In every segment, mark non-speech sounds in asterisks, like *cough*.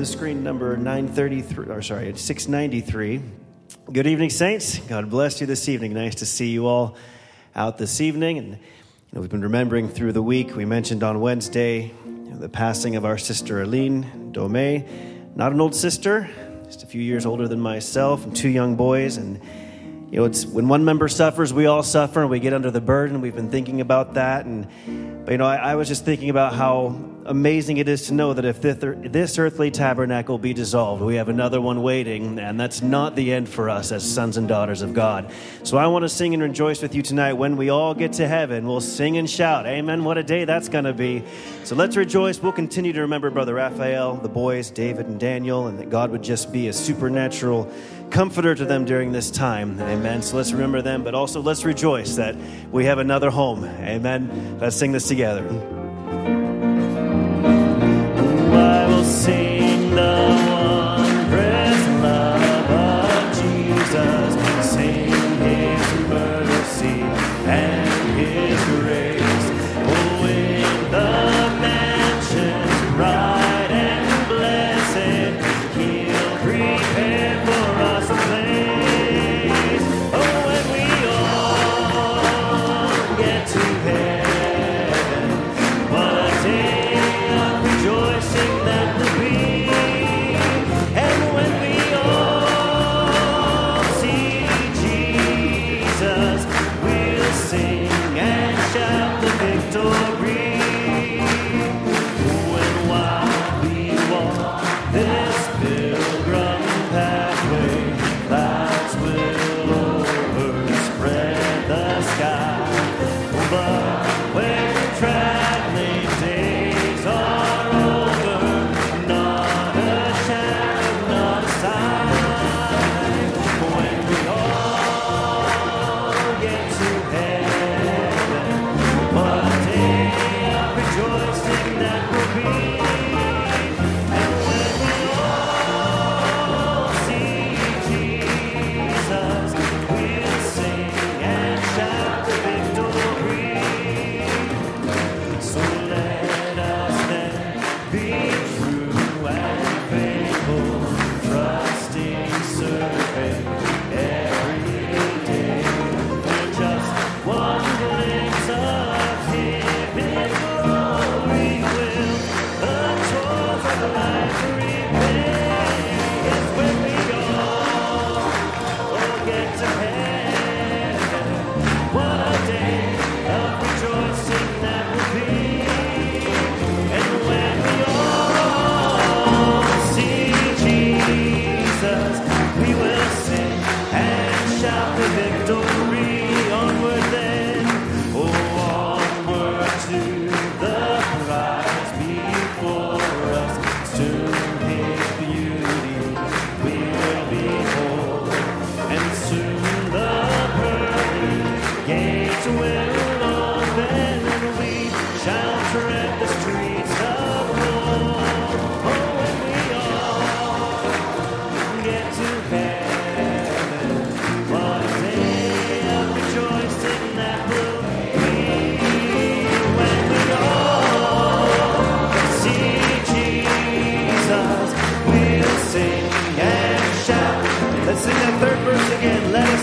the screen number 933, or sorry, it's 693. Good evening, Saints. God bless you this evening. Nice to see you all out this evening. And you know, we've been remembering through the week. We mentioned on Wednesday you know, the passing of our sister Aline Dome. Not an old sister, just a few years older than myself, and two young boys. And you know, it's when one member suffers, we all suffer, and we get under the burden. We've been thinking about that, and but you know, I, I was just thinking about how amazing it is to know that if this earthly tabernacle be dissolved, we have another one waiting, and that's not the end for us as sons and daughters of God. So I want to sing and rejoice with you tonight. When we all get to heaven, we'll sing and shout. Amen. What a day that's going to be. So let's rejoice. We'll continue to remember Brother Raphael, the boys, David and Daniel, and that God would just be a supernatural comforter to them during this time. Amen. So let's remember them, but also let's rejoice that we have another home. Amen. Let's sing this together.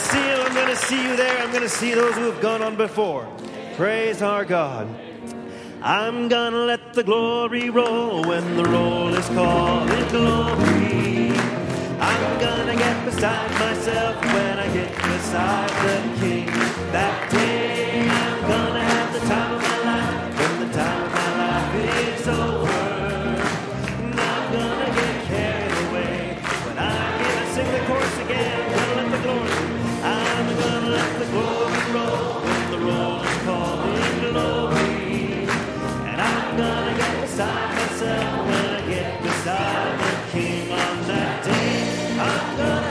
see. I'm going to see you there. I'm going to see those who have gone on before. Praise our God. I'm going to let the glory roll when the roll is called in glory. I'm going to get beside myself when I get beside the King. That day I'm going to have the time of my life when the time of my life is over. Myself when I get beside myself, I'm gonna get beside myself and get beside the King on that day. I'm gonna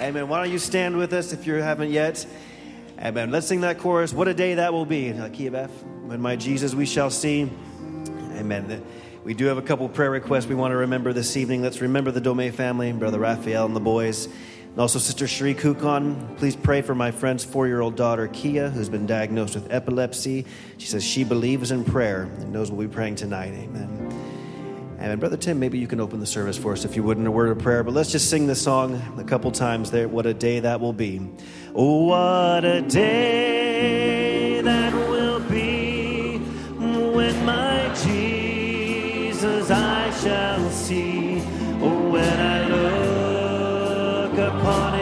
Amen. Why don't you stand with us if you haven't yet? Amen. Let's sing that chorus. What a day that will be. F. When my Jesus we shall see. Amen. We do have a couple prayer requests we want to remember this evening. Let's remember the Dome family, Brother Raphael and the boys. And also Sister Sheree Kukon. Please pray for my friend's four-year-old daughter, Kia, who's been diagnosed with epilepsy. She says she believes in prayer and knows we'll be praying tonight. Amen. And Brother Tim, maybe you can open the service for us if you would in a word of prayer. But let's just sing this song a couple times there. What a day that will be. Oh, what a day that will be when my Jesus I shall see. Oh, when I look upon his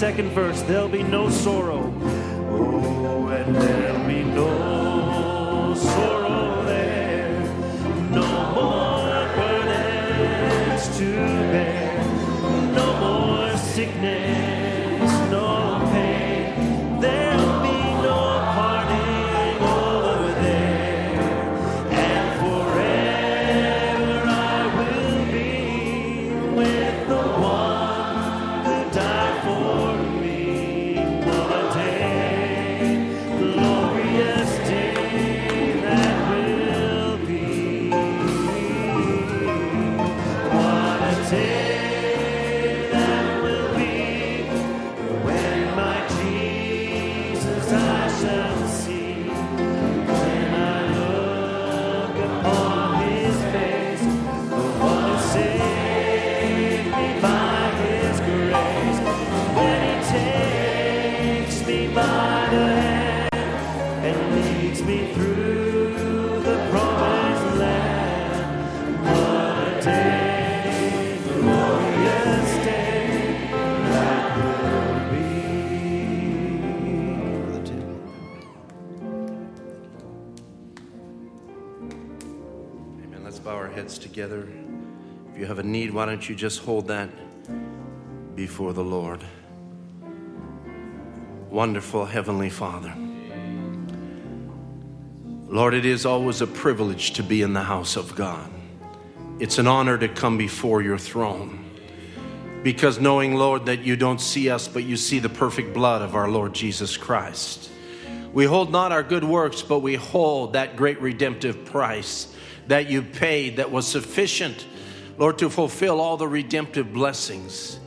second verse. There'll be no sorrow. Oh, and there'll be no have a need, why don't you just hold that before the Lord? Wonderful Heavenly Father. Lord, it is always a privilege to be in the house of God. It's an honor to come before your throne. Because knowing, Lord, that you don't see us, but you see the perfect blood of our Lord Jesus Christ. We hold not our good works, but we hold that great redemptive price that you paid that was sufficient, Lord, to fulfill all the redemptive blessings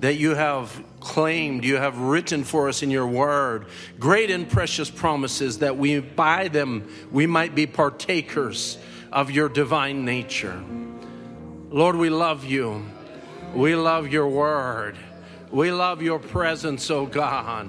that you have claimed, you have written for us in your word. Great and precious promises that we, by them, we might be partakers of your divine nature. Lord, we love you. We love your word. We love your presence, oh God.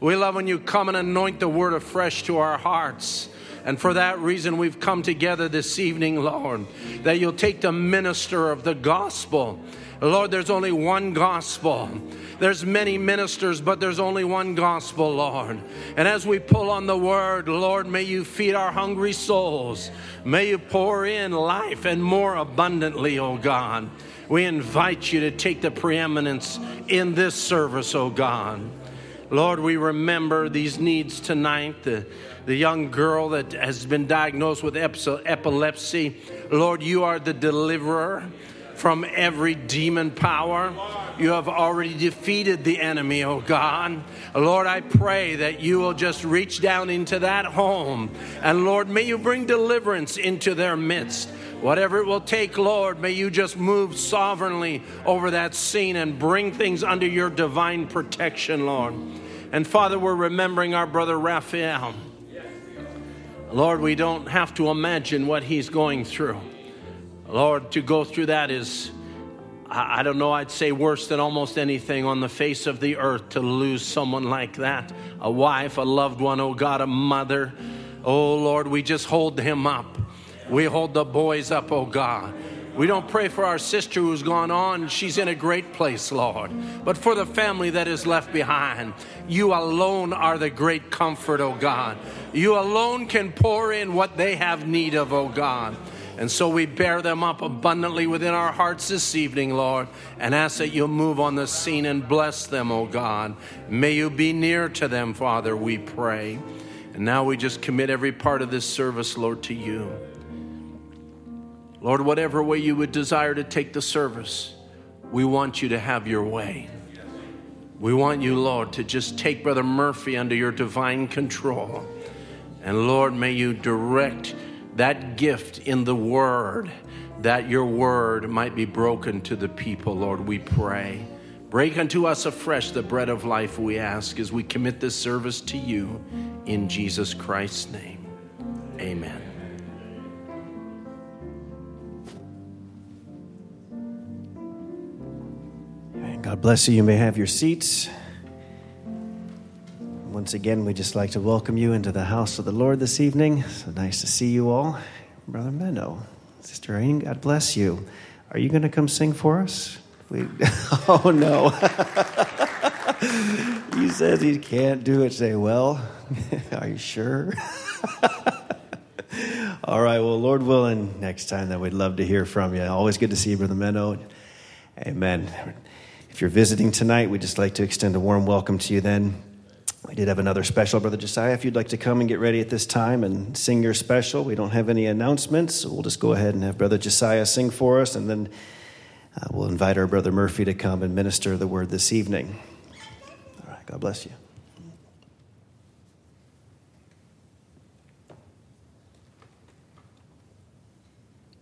We love when you come and anoint the word afresh to our hearts. And for that reason, we've come together this evening, Lord, that you'll take the minister of the gospel. Lord, there's only one gospel, There's many ministers, but there's only one gospel, Lord. And as we pull on the word, Lord, may you feed our hungry souls. May you pour in life and more abundantly, oh God. We invite you to take the preeminence in this service, oh God. Lord, we remember these needs tonight. The, the young girl that has been diagnosed with epilepsy. Lord, you are the deliverer from every demon power. You have already defeated the enemy, oh God. Lord, I pray that you will just reach down into that home. And Lord, may you bring deliverance into their midst. Whatever it will take, Lord, may you just move sovereignly over that scene and bring things under your divine protection, Lord. And Father, we're remembering our brother Raphael. Lord, we don't have to imagine what he's going through. Lord, to go through that is, I don't know, I'd say worse than almost anything on the face of the earth to lose someone like that a wife, a loved one, oh God, a mother. Oh Lord, we just hold him up. We hold the boys up, oh God. We don't pray for our sister who's gone on. She's in a great place, Lord. But for the family that is left behind, you alone are the great comfort, oh God. You alone can pour in what they have need of, oh God. And so we bear them up abundantly within our hearts this evening, Lord, and ask that you'll move on the scene and bless them, oh God. May you be near to them, Father, we pray. And now we just commit every part of this service, Lord, to you. Lord, whatever way you would desire to take the service, we want you to have your way. We want you, Lord, to just take Brother Murphy under your divine control. And Lord, may you direct that gift in the word, that your word might be broken to the people, Lord, we pray. Break unto us afresh the bread of life, we ask, as we commit this service to you in Jesus Christ's name. Amen. God bless you. You may have your seats. Once again, we'd just like to welcome you into the house of the Lord this evening. So nice to see you all. Brother Menno, Sister Aine, God bless you. Are you going to come sing for us? We, *laughs* oh, no. *laughs* he says he can't do it. Say, well, *laughs* are you sure? all right, well, Lord willing, next time that we'd love to hear from you. Always good to see you, Brother Menno. Amen. If you're visiting tonight, we'd just like to extend a warm welcome to you then. We did have another special, Brother Josiah. If you'd like to come and get ready at this time and sing your special, we don't have any announcements. So we'll just go ahead and have Brother Josiah sing for us, and then uh, we'll invite our Brother Murphy to come and minister the word this evening. All right, God bless you.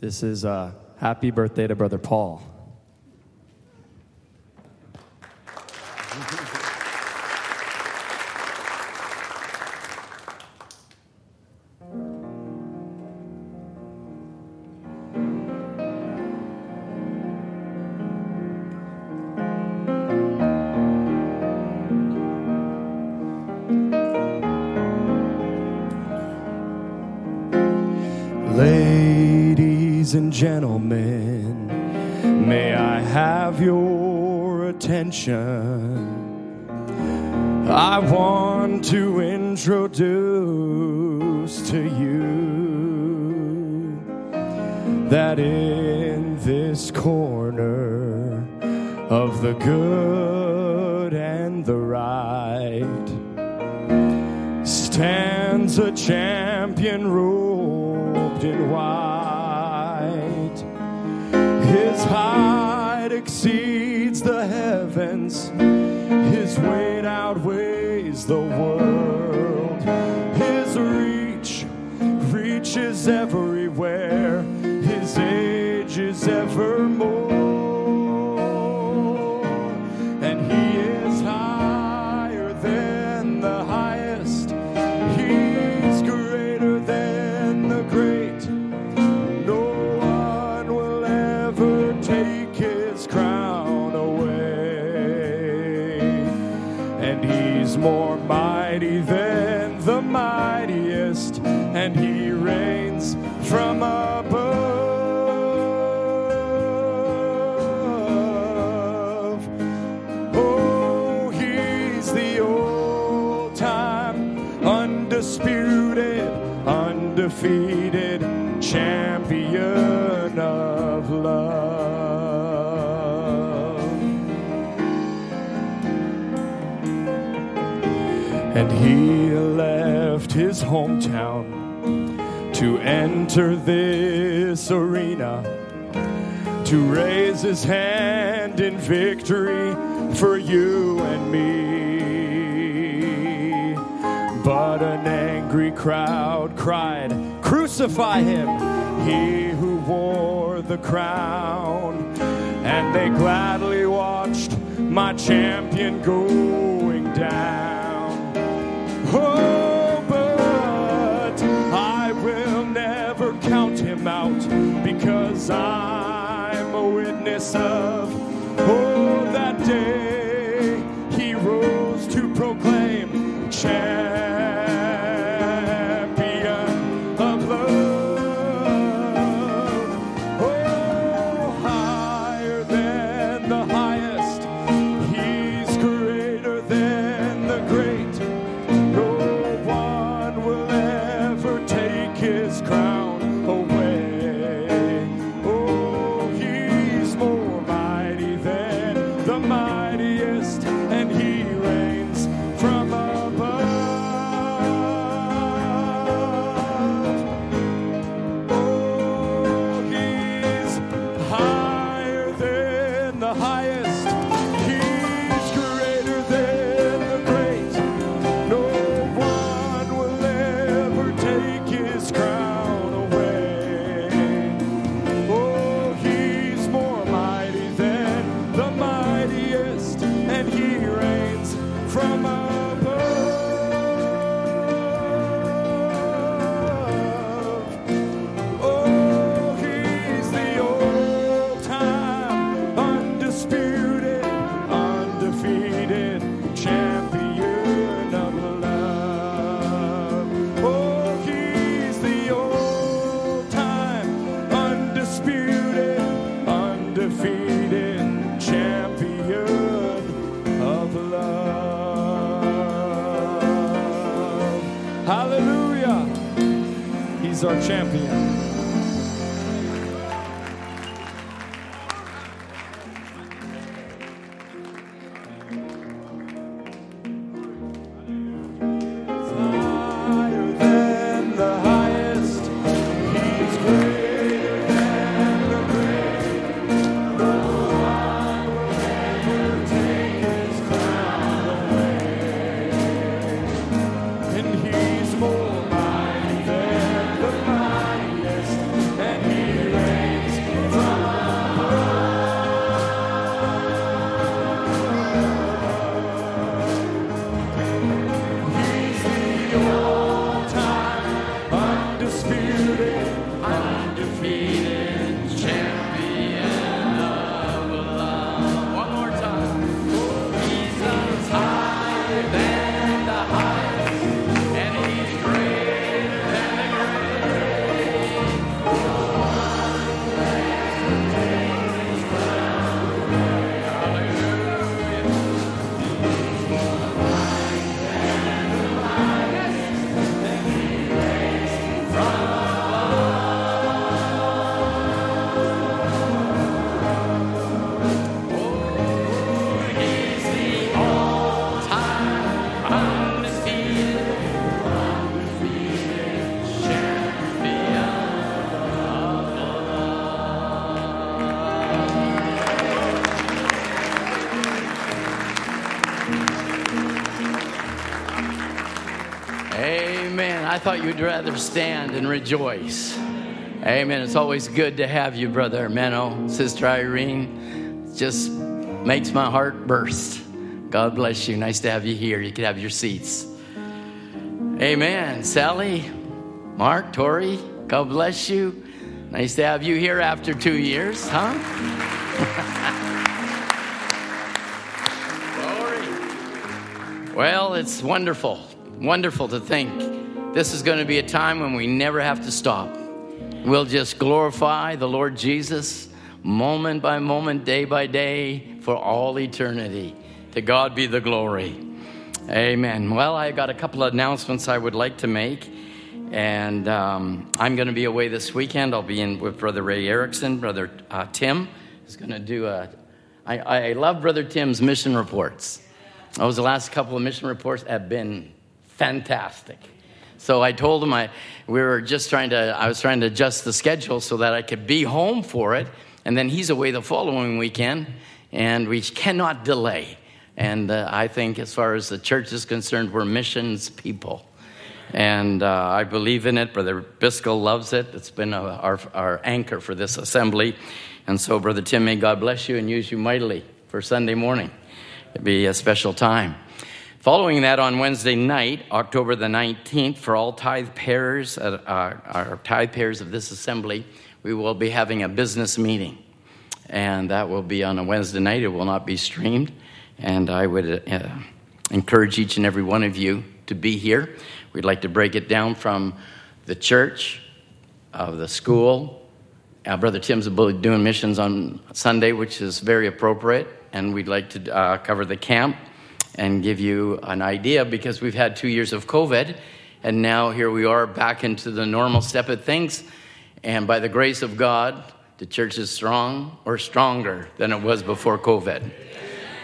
This is uh, happy birthday to Brother Paul. Ladies and gentlemen, may I have your attention? I want to introduce to you that in this corner of the good and the right stands a champion robed in white. His height exceeds the heavens his weight outweighs the world. His reach reaches everywhere. His age is evermore. champion of love. And he left his hometown to enter this arena, to raise his hand in victory for you and me. But an angry crowd cried, Crucify him, he who wore the crown. And they gladly watched my champion going down. Oh, but I will never count him out because I'm a witness of oh that day he rose to proclaim champion thought you'd rather stand and rejoice. Amen. It's always good to have you, Brother Menno, Sister Irene. Just makes my heart burst. God bless you. Nice to have you here. You can have your seats. Amen. Sally, Mark, Tori, God bless you. Nice to have you here after two years, huh? *laughs* Glory. Well, it's wonderful, wonderful to think this is going to be a time when we never have to stop. We'll just glorify the Lord Jesus moment by moment, day by day, for all eternity. To God be the glory. Amen. Well, I got a couple of announcements I would like to make. And um, I'm going to be away this weekend. I'll be in with Brother Ray Erickson. Brother uh, Tim is going to do a. I, I love Brother Tim's mission reports. Those last couple of mission reports have been fantastic. So I told him I we were just trying to I was trying to adjust the schedule so that I could be home for it, and then he's away the following weekend, and we cannot delay. And uh, I think, as far as the church is concerned, we're missions people. And uh, I believe in it. Brother Biscoe loves it. It's been a, our, our anchor for this assembly. And so, Brother Tim, may God bless you and use you mightily for Sunday morning. It'd be a special time. Following that, on Wednesday night, October the 19th, for all tithe payers, uh, our tithe payers of this assembly, we will be having a business meeting. And that will be on a Wednesday night. It will not be streamed. And I would uh, encourage each and every one of you to be here. We'd like to break it down from the church, of the school. Uh, Brother Tim's doing missions on Sunday, which is very appropriate. And we'd like to uh, cover the camp and give you an idea because we've had two years of COVID. And now here we are back into the normal step of things. And by the grace of God, the church is strong or stronger than it was before COVID.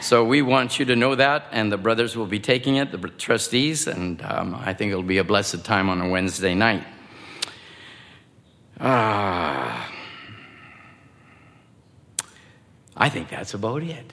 So we want you to know that, and the brothers will be taking it, the trustees, and um, I think it'll be a blessed time on a Wednesday night. Uh, I think that's about it.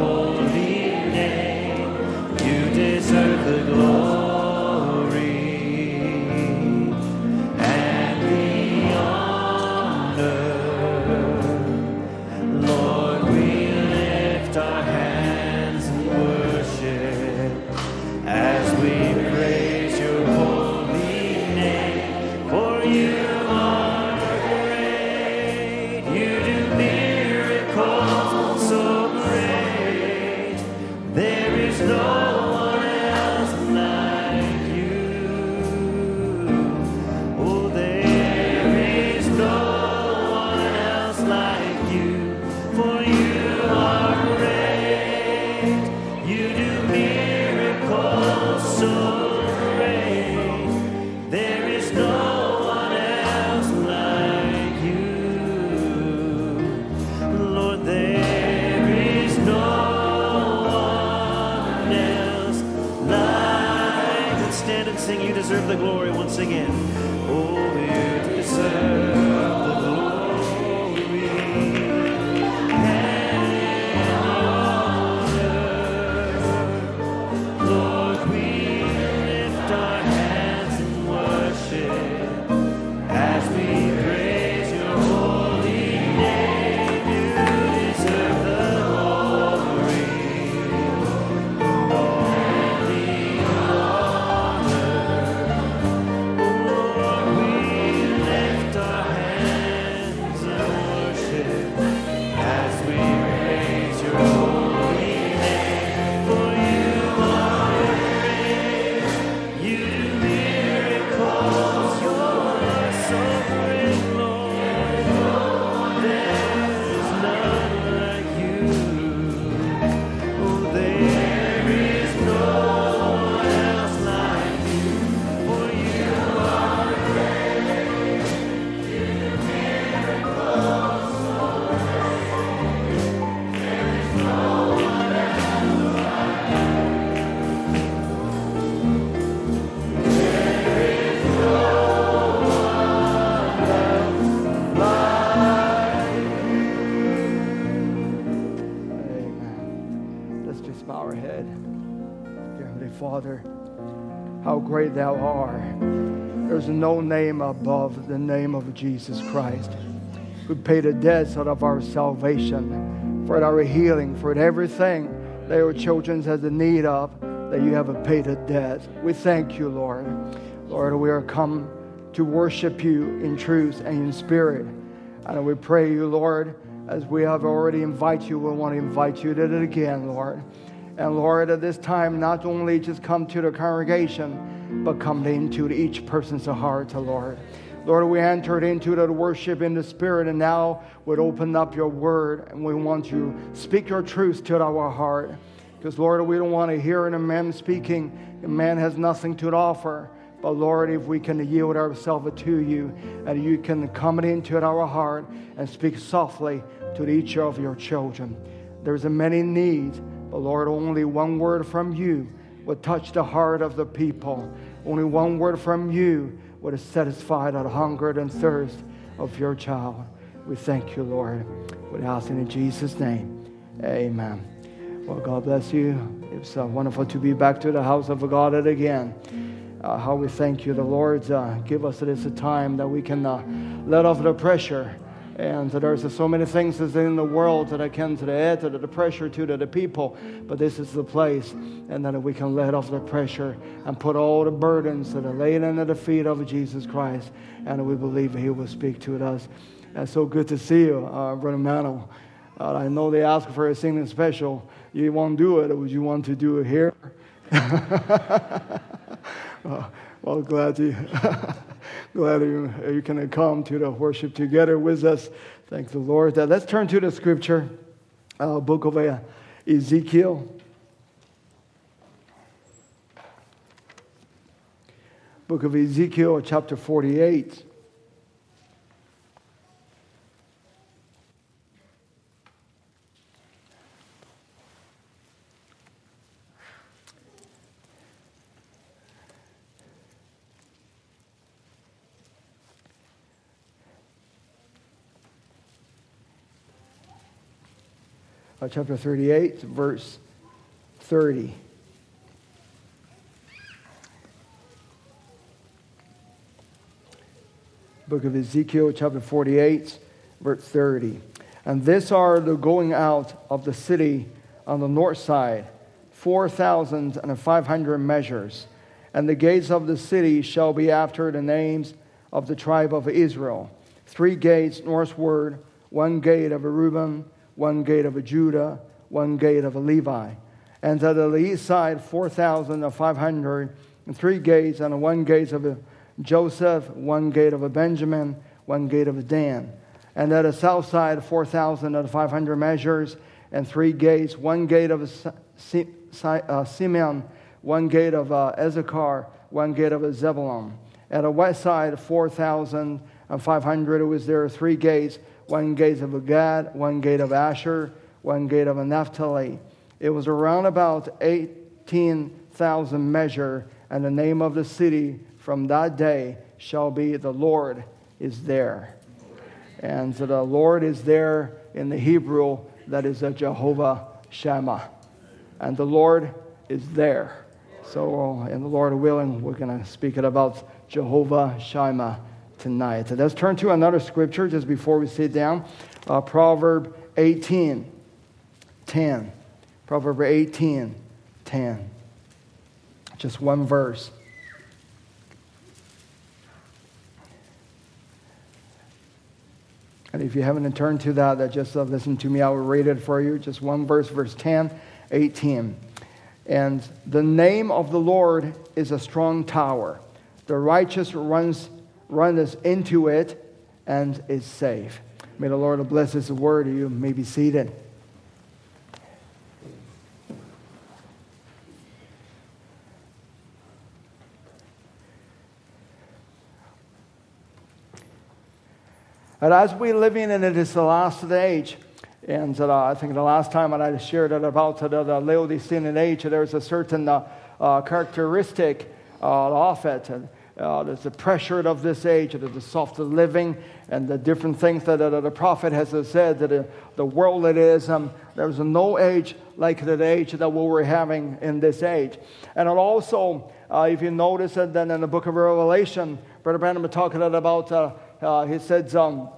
thou art. There's no name above the name of Jesus Christ, who paid the debt out of our salvation, for our healing, for everything that your children has a need of, that you have paid a debt. We thank you, Lord. Lord, we are come to worship you in truth and in spirit. And we pray you, Lord, as we have already invited you, we want to invite you to it again, Lord. And Lord, at this time, not only just come to the congregation, but come into each person's heart, Lord. Lord, we entered into the worship in the spirit and now would open up your word and we want you speak your truth to our heart. Because, Lord, we don't want to hear a man speaking, a man has nothing to offer. But Lord, if we can yield ourselves to you and you can come into our heart and speak softly to each of your children. There's many needs, but Lord, only one word from you would touch the heart of the people. Only one word from you would satisfy that hunger and thirst of your child. We thank you, Lord. We ask in Jesus' name. Amen. Well, God bless you. It's uh, wonderful to be back to the house of God again. Uh, how we thank you, the Lord. Uh, give us this time that we can uh, let off the pressure. And there's so many things that's in the world that I can to the add to the pressure to the people, but this is the place, and that we can let off the pressure and put all the burdens that are laid under the feet of Jesus Christ, and we believe He will speak to us. And so good to see you, uh, Brother. Uh, I know they asked for a singing special you won't do it, would you want to do it here? *laughs* well, glad you, *laughs* glad you, you can come to the worship together with us. Thank the Lord. Uh, let's turn to the scripture, uh, book of uh, Ezekiel. Book of Ezekiel, chapter 48. Chapter 38, verse 30. Book of Ezekiel, chapter 48, verse 30. And this are the going out of the city on the north side, 4,500 measures. And the gates of the city shall be after the names of the tribe of Israel. Three gates northward, one gate of Reuben, one gate of a Judah, one gate of a Levi. And to the east side, 4,500, and three gates, and one gate of a Joseph, one gate of a Benjamin, one gate of a Dan. And at the south side, 4,500 measures, and three gates, one gate of a uh, Simeon, one gate of a Issachar, one gate of a Zebulun. At the west side, 4,500, was there three gates, one gate of Gad, one gate of Asher, one gate of Naphtali. It was around about 18,000 measure, and the name of the city from that day shall be the Lord is there. And so the Lord is there in the Hebrew, that is a Jehovah Shammah. And the Lord is there. So, uh, and the Lord willing, we're going to speak it about Jehovah Shammah tonight. So let's turn to another scripture just before we sit down. Uh, Proverb 18, 10. Proverb 18, 10. Just one verse. And if you haven't turned to that, that just uh, listen to me. I will read it for you. Just one verse, verse 10, 18. And the name of the Lord is a strong tower. The righteous runs run us into it and is safe. May the Lord bless His word. You may be seated. And as we're living in this last of the age, and uh, I think the last time I shared it about the, the Laodicean age, there's a certain uh, uh, characteristic uh, of it. Uh, there's the pressure of this age, there's the soft living, and the different things that, uh, the prophet has said, that uh, the world it is, um, there's no age like the age that we were having in this age. And also, uh, if you notice it, then in the book of Revelation, Brother Branham talking about, uh, uh, he said, um,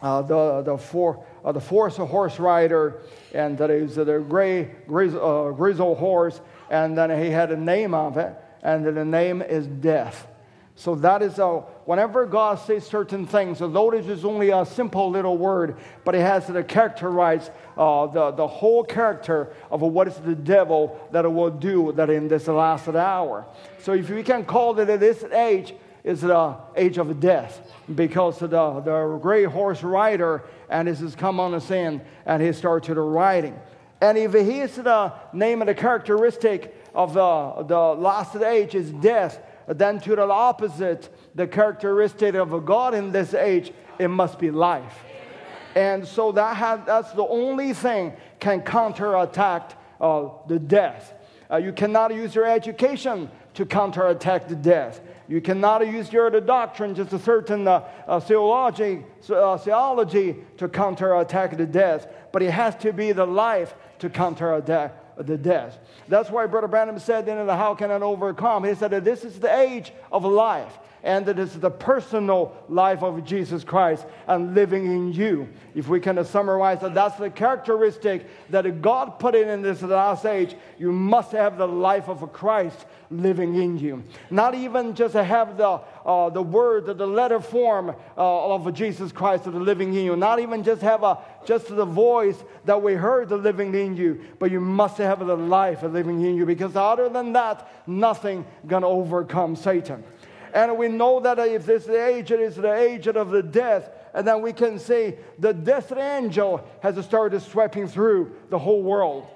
the, the, four, the fourth horse rider, and that is the gray, grizzle horse, and then he had a name of it, and the name is death. So that is a, whenever God says certain things, the lotus is only a simple little word, but it has to characterize uh, the, the whole character of what is the devil that it will do that in this last hour. So if we can call it this age, is the age of death because the, the gray horse rider and this has come on the scene and he started riding. And if he is the name of the characteristic of the, the last age is death, then to the opposite, the characteristic of a God in this age, it must be life. And so that that's the only thing can counterattack uh, the death. Uh, you cannot use your education to counterattack the death. You cannot use your doctrine, just a certain uh, uh, theology, uh, theology to counterattack the death. But it has to be the life to counterattack the death. That's why Brother Branham said then How Can I Overcome? He said this is the age of life and that it's the personal life of Jesus Christ and living in you. If we can summarize that, that's the characteristic that God put in in this last age. You must have the life of Christ living in you. Not even just have the, uh, the word, the letter form uh, of Jesus Christ living in you. Not even just have a, just the voice that we heard living in you, but you must have the life living in you because other than that, nothing gonna overcome Satan. And we know that if this age, it is the age of the death. And then we can say the death angel has started sweeping through the whole world.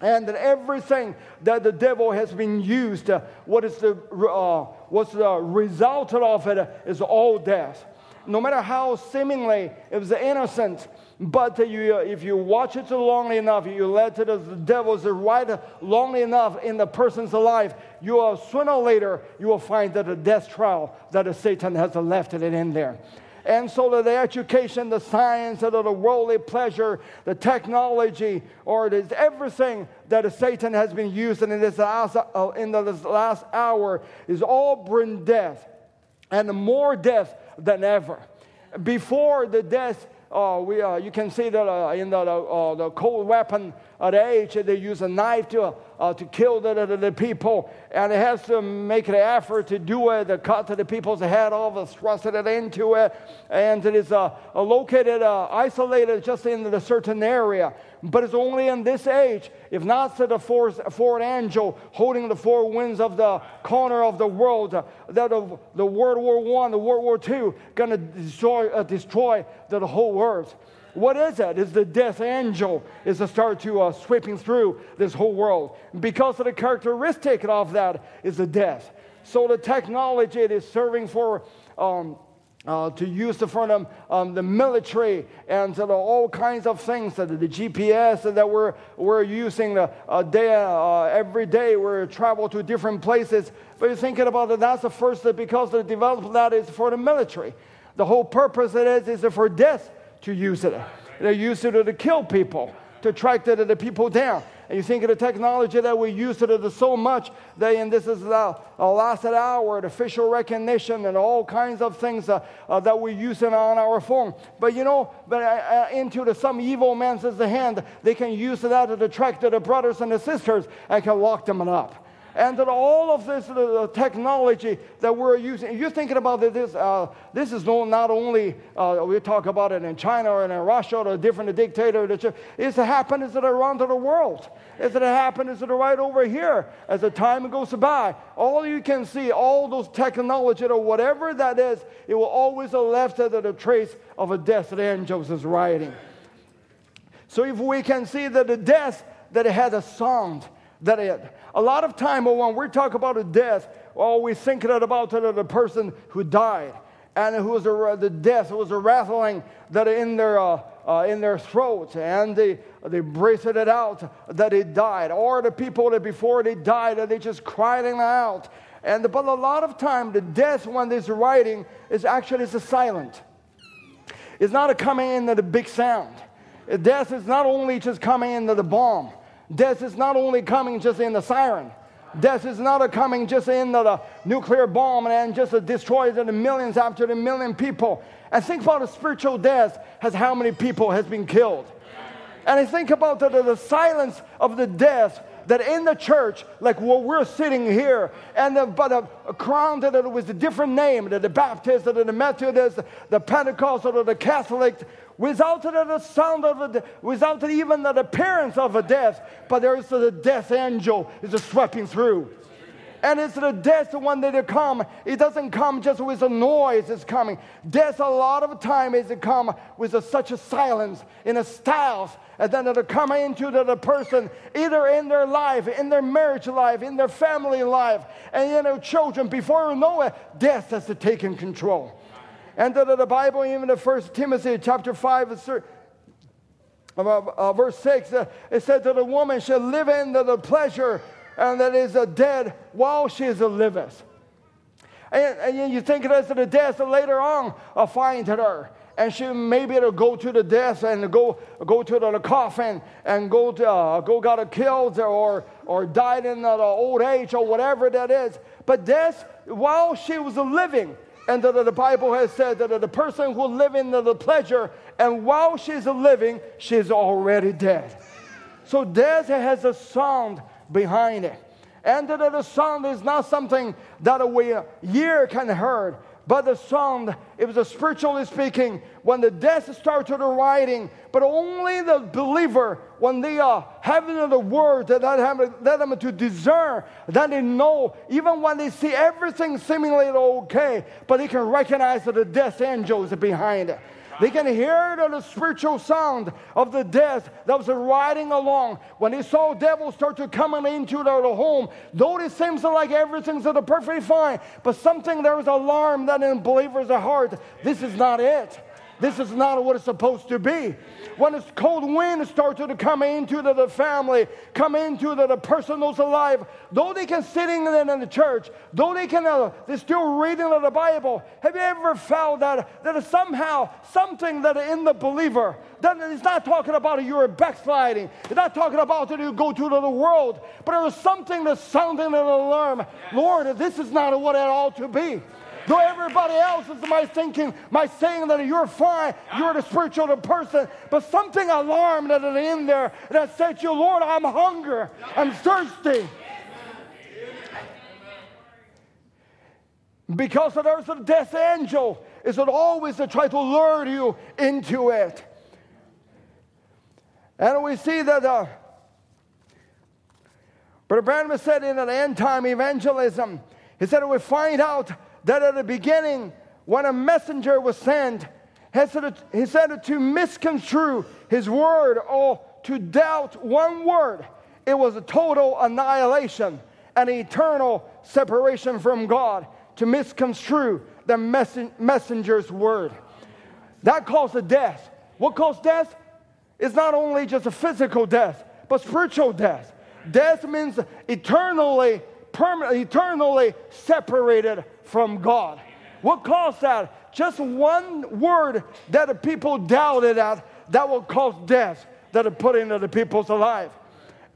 And that everything that the devil has been used, uh, what is the, uh, what's the result of it is all death. No matter how seemingly it was innocent, but you, if you watch it long enough, you let the devils ride long enough in the person's life, you will sooner or later you will find that a death trial that Satan has left it in there. And so the education, the science, the worldly pleasure, the technology, or it is everything that Satan has been using in this last, uh, in this last hour is all bring death and the more death than ever. Before the death uh, we, uh, you can see that uh, in the, uh, the cold weapon age, they use a knife to, uh, to kill the, the, the, people, and it has to make an effort to do it, to cut to the people's head off, thrust it into it, and it is uh, located, isolated just in a certain area. But it's only in this age, if not to the fourth, fourth angel holding the four winds of the corner of the world, that the, the World War One, the World War Two, gonna destroy, uh, destroy the whole earth. What is that? Is the death angel is to start to uh, sweeping through this whole world. Because of the characteristic of that is the death. So the technology it is serving for um, uh, to use the, for them, um, the military and uh, all kinds of things, uh, the, the GPS that we're, we're using uh, uh day, uh, every day. We travel to different places. But you're thinking about it, that's the first, that because the development that is for the military. The whole purpose it is is for death to use it. They use it to kill people, to track the, the people down. And you think of the technology that we use it so much that, and this is the last hour, the facial recognition and all kinds of things uh, uh, that we use it on our phone. But you know, but uh, uh into the, some evil man's hand, they can use that to attract the brothers and the sisters and can lock them up and that all of this uh, technology that we're using, you're thinking about this, uh, this is not only, uh, we talk about it in China or in Russia or a different dictator, it's happening around the world. It's happening right over here as the time goes by. All you can see, all those technology or whatever that is, it will always have left the trace of a death that angels is writing. So if we can see that the death that it had a sound, that it, a lot of time when we talk about a death, well, we think about the person who died and who was a, the death was a rattling that in their uh, uh, in their throats and they they breathed it out that he died. Or the people that before they died they just cried it out. And but a lot of time the death when they're writing is actually it's a silent. It's not a coming into the big sound. Death is not only just coming into the bomb Death is not only coming just in the siren. Death is not a coming just in the nuclear bomb and just destroy the millions after the million people. And think about the spiritual death as how many people has been killed. And I think about the, the, the silence of the death that in the church, like where we're sitting here, and the, but a, crown that it was a different name, that the Baptist, that the Methodist, the Pentecostal, the Catholic, without the sound of the, without even the appearance of a death, but there is the death angel is sweeping through. And it's the death when they come. It doesn't come just with a noise. It's coming. Death a lot of time is come with a, such a silence in a style, and then it'll come into the, the, person either in their life, in their marriage life, in their family life, and in their children. Before you know it, death has to take in control. And the, the Bible, even the First Timothy chapter five, uh, uh, verse six, uh, it said that a woman should live in the, the pleasure and that is a dead while she is a liveth. And, and you think it is the death, and later on, I'll find her. And she maybe to go to the death and go, go to the, coffin and go, to, uh, go got killed or, or died in the old age or whatever that is. But death, while she was living, and the, the Bible has said that the person who live in the pleasure, and while she's living, she's already dead. So death has a sound behind it. And that the sound is not something that a ear can hear, but the sound, it was a spiritually speaking, when the death started writing, but only the believer, when they are having the word that led them to discern, that they know, even when they see everything seemingly okay, but they can recognize that the death angel is behind it. They can hear the spiritual sound of the death that was riding along. When they saw devils start to come into their home, though it seems like everything's perfectly fine, but something there is alarm that in believers' heart, this is not it. This is not what it's supposed to be. When this cold wind started to come into the, the family, come into the, the person who's alive, though they can sit in, in the church, though they can, uh, they're still reading the Bible. Have you ever felt that, that somehow something that in the believer, that it's not talking about you're backsliding, it's not talking about that you go to the world, but there's something that's sounding an alarm. Lord, this is not what it ought to be. Though everybody else is my thinking, my saying that you're fine, you're the spiritual person, but something alarmed that is end there that said to you, Lord, I'm hungry, I'm thirsty. Because there's a death angel, is it always to try to lure you into it. And we see that uh, Brother Branham said in an end time evangelism, he said we find out that at the beginning, when a messenger was sent, he said to misconstrue his word or to doubt one word, it was a total annihilation, an eternal separation from God to misconstrue the messenger's word. That caused a death. What caused death? It's not only just a physical death, but spiritual death. Death means eternally, permanently, eternally separated from God. What caused that? Just one word that the people doubted at that will cause death that are put into the people's life.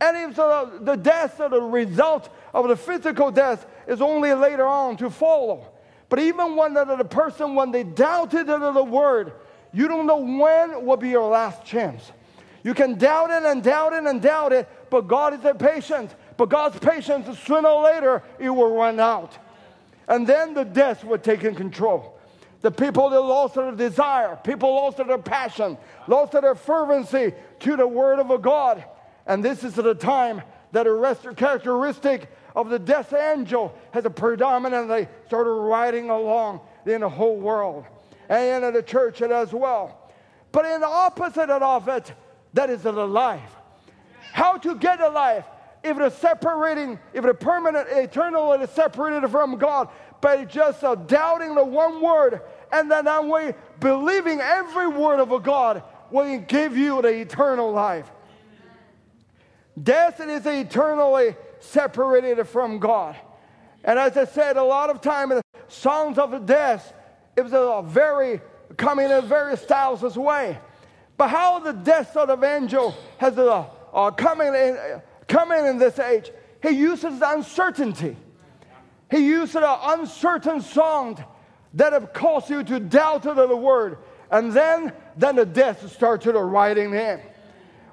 And if the, the death or the result of the physical death is only later on to follow. But even when the, the person, when they doubted the word, you don't know when will be your last chance. You can doubt it and doubt it and doubt it, but God is patient. But God's patience, sooner or later, it will run out. And then the death would take in control. The people that lost their desire, people lost their passion, lost their fervency to the word of a God. And this is the time that a characteristic of the death angel has a predominantly started riding along in the whole world and in the church as well. But in the opposite of it, that is the life. How to get a life? If it is separating, if it is permanent, eternal, it is separated from God, but just uh, doubting the one word and then that way believing every word of a God will give you the eternal life. Death is eternally separated from God. And as I said, a lot of time the songs of the death, it was a very coming in a very styles as way. But how the death of the angel has a, uh, coming in, coming in this age, he uses the uncertainty. He uses an uncertain song that have caused you to doubt the word. And then, then the death started writing in.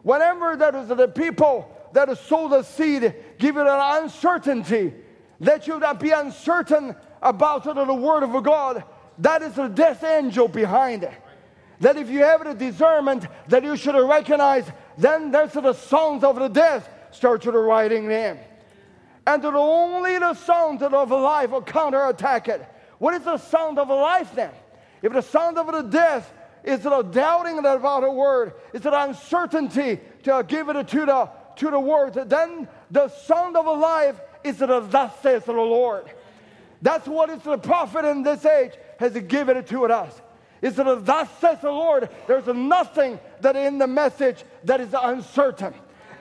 Whenever there is the people that sow the seed, give it an uncertainty, Let you not be uncertain about the word of God, that is the death angel behind it. That if you have the discernment that you should recognize, then there's the songs of the death start to the writing in. And that only the sound of life will counterattack it. What is the sound of a life then? If the sound of the death is the doubting about a word, is the uncertainty to give it to the to the word, then the sound of life is the thus says the Lord. That's what is the prophet in this age has given it to us. Is that thus says the Lord, there's nothing that in the message that is uncertain.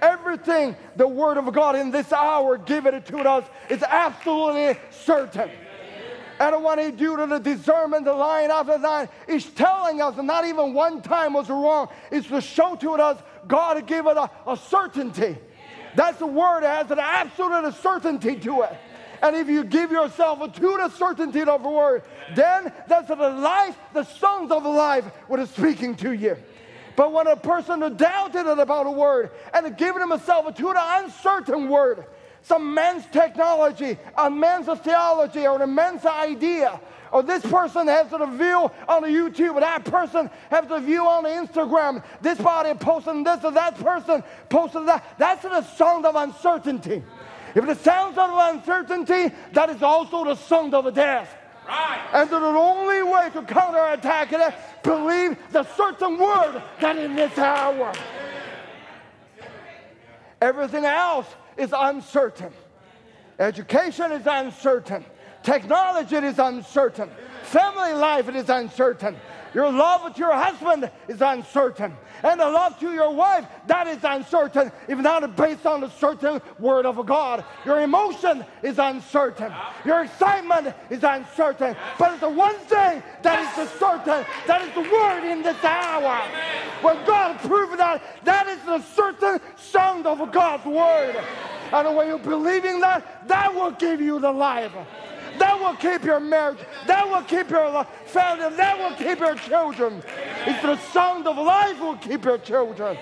Everything the word of God in this hour given to us is absolutely certain. And when he do to the discernment, the line after line, he's telling us not even one time was wrong. It's to show to us God gave it a, a certainty. That's the word that has an absolute certainty to it. And if you give yourself to the certainty of the word, then that's the life, the sons of life, what is speaking to you. But when a person doubted it about a word and given himself to the uncertain word, some man's technology, a man's theology, or a man's idea, or this person has a view on the YouTube, or that person has a view on the Instagram, this body posting this, or that person posting that. That's the sound of uncertainty. If it sounds of uncertainty, that is also the sound of death. And the only way to counterattack it, believe the certain word that in this hour. Everything else is uncertain. Education is uncertain. Technology is uncertain. Family life is uncertain. Your love with your husband is uncertain. And the love to your wife, that is uncertain, if not based on the certain word of God. Your emotion is uncertain. Your excitement is uncertain. But it's the one thing that is certain, that is the word in this hour. When God proved that, that is the certain sound of God's word. And when you're believing that, that will give you the life. That will keep your marriage. That will keep your family. That will keep your children. It's the sound of life will keep your children.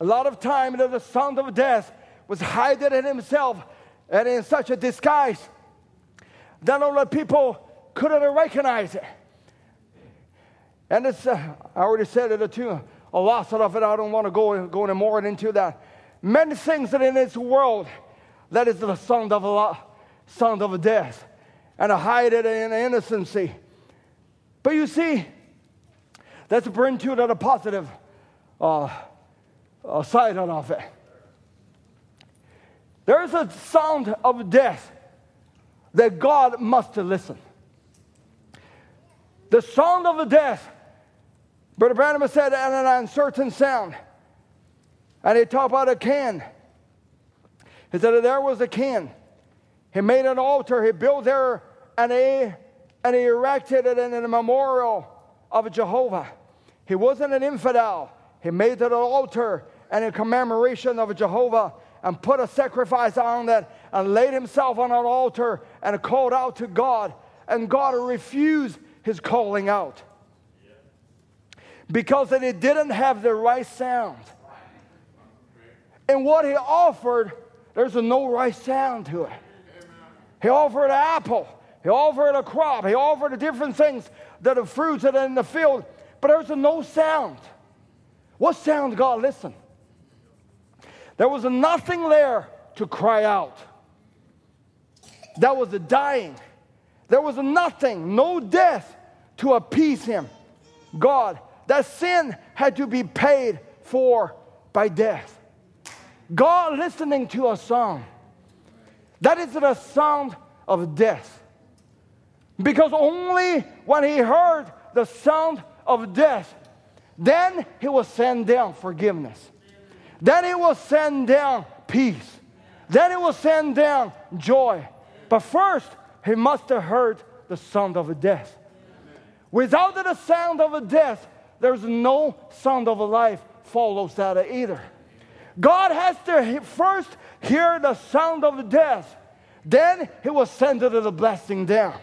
A lot of time the sound of death was hiding in himself and in such a disguise that the people couldn't recognize it. And it's, uh, I already said it too, a lot of it. I don't want to go, go any more into that. Many things that in this world, that is the sound of a sound of death, and I hide it in innocency. But you see, let's bring to that a positive uh, uh, side of it. There is a sound of death that God must listen. The sound of death Brother Branham said, and an uncertain sound. And he talked about a Cain. He said, there was a Cain. He made an altar. He built there and he, and he erected it in a memorial of Jehovah. He wasn't an infidel. He made it an altar and a commemoration of Jehovah and put a sacrifice on that and laid himself on an altar and called out to God. And God refused his calling out because it didn't have the right sound. And what he offered, there's a no right sound to it. He offered an apple, he offered a crop, he offered different things that are fruits that are in the field, but there's a no sound. What sound, God? Listen. There was nothing there to cry out. That was a dying. There was nothing, no death to appease him. God that sin had to be paid for by death. God listening to a song, that is the sound of death. Because only when he heard the sound of death, then he will send down forgiveness. Then he will send down peace. Then he will send down joy. But first, he must have heard the sound of death. Without the sound of death, there's no sound of life follows that either. God has to first hear the sound of death, then he will send the blessing there.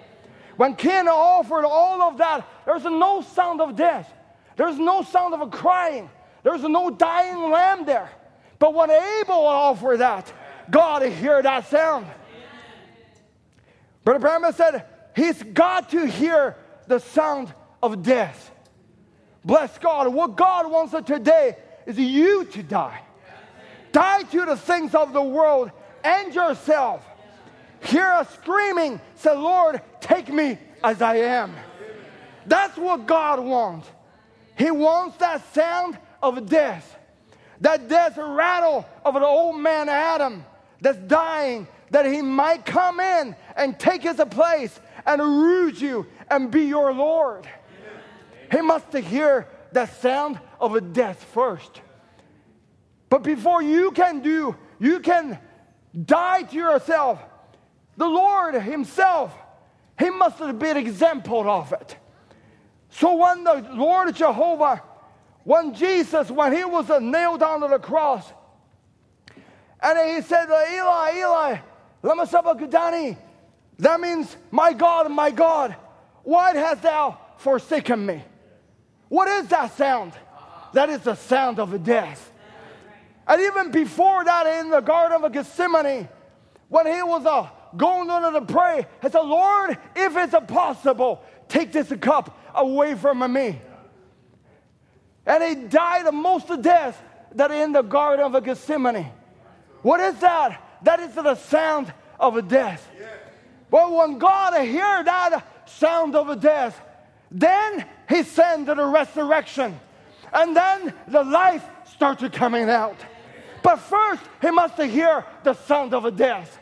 When Cain offered all of that, there's no sound of death. There's no sound of a crying. There's no dying lamb there. But when Abel offered that, God hear that sound. Brother Branham said, He's got to hear the sound of death. Bless God. What God wants us today is you to die. Die to the things of the world and yourself. Hear us screaming, say, Lord, take me as I am. That's what God wants. He wants that sound of death, that death rattle of an old man Adam that's dying, that he might come in and take his place and root you and be your Lord. He must hear the sound of a death first. But before you can do, you can die to yourself. The Lord Himself, He must be an example of it. So when the Lord Jehovah, when Jesus, when He was nailed onto the cross, and He said, Eli, Eli, lama sabachthani, that means, my God, my God, why hast thou forsaken me? What is that sound? That is the sound of a death. And even before that, in the Garden of Gethsemane, when he was uh, going under to pray, he said, Lord, if it's possible, take this cup away from me. And he died the most of death that in the Garden of Gethsemane. What is that? That is the sound of a death. But when God heard that sound of a death, then he sent the resurrection. And then the life started coming out. But first, he must hear the sound of a death.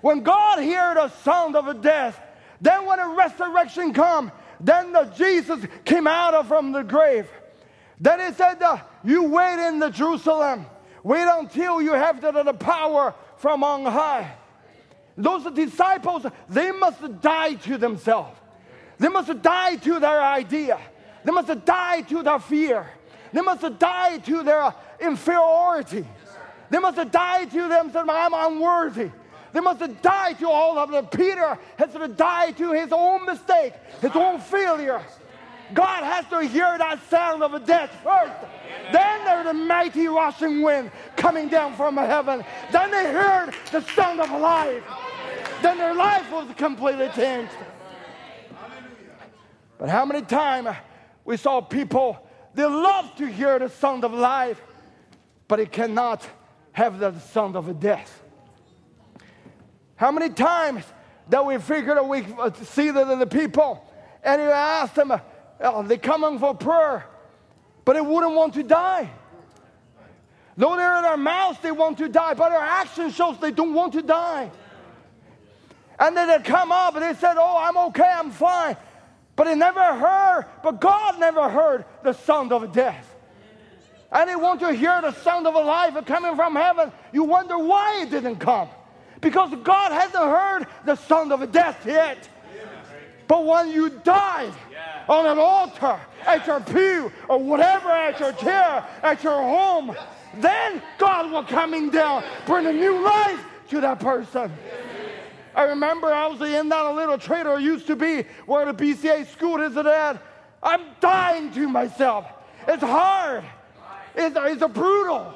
When God heard the sound of a death, then when the resurrection come, then the Jesus came out of from the grave. Then he said, uh, "You wait in the Jerusalem. Wait until you have the, the power from on high." Those disciples, they must die to themselves. They must die to their idea. They must die to their fear. They must die to their inferiority. They must die to them themselves. I'm unworthy. They must die to all of them. Peter has to die to his own mistake, his own failure. God has to hear that sound of death first. Then there's a mighty rushing wind coming down from heaven. Then they heard the sound of life. Then their life was completely changed. But how many times we saw people, they love to hear the sound of life, but it cannot have the sound of death. How many times that we figured that we see the, the people and you ask them, oh, they coming for prayer, but they wouldn't want to die. Though they're in their mouths, they want to die, but their action shows they don't want to die. And then they come up and they said, Oh, I'm okay, I'm fine. But they never heard, but God never heard the sound of death. And they want to hear the sound of life coming from heaven. You wonder why it didn't come. Because God hasn't heard the sound of death yet. But when you died on an altar, at your pew, or whatever, at your chair, at your home, then God will coming down, bring a new life to that person. I remember I was in that little trailer used to be where the BCA school is at. I'm dying to myself. It's hard. It's, it's brutal.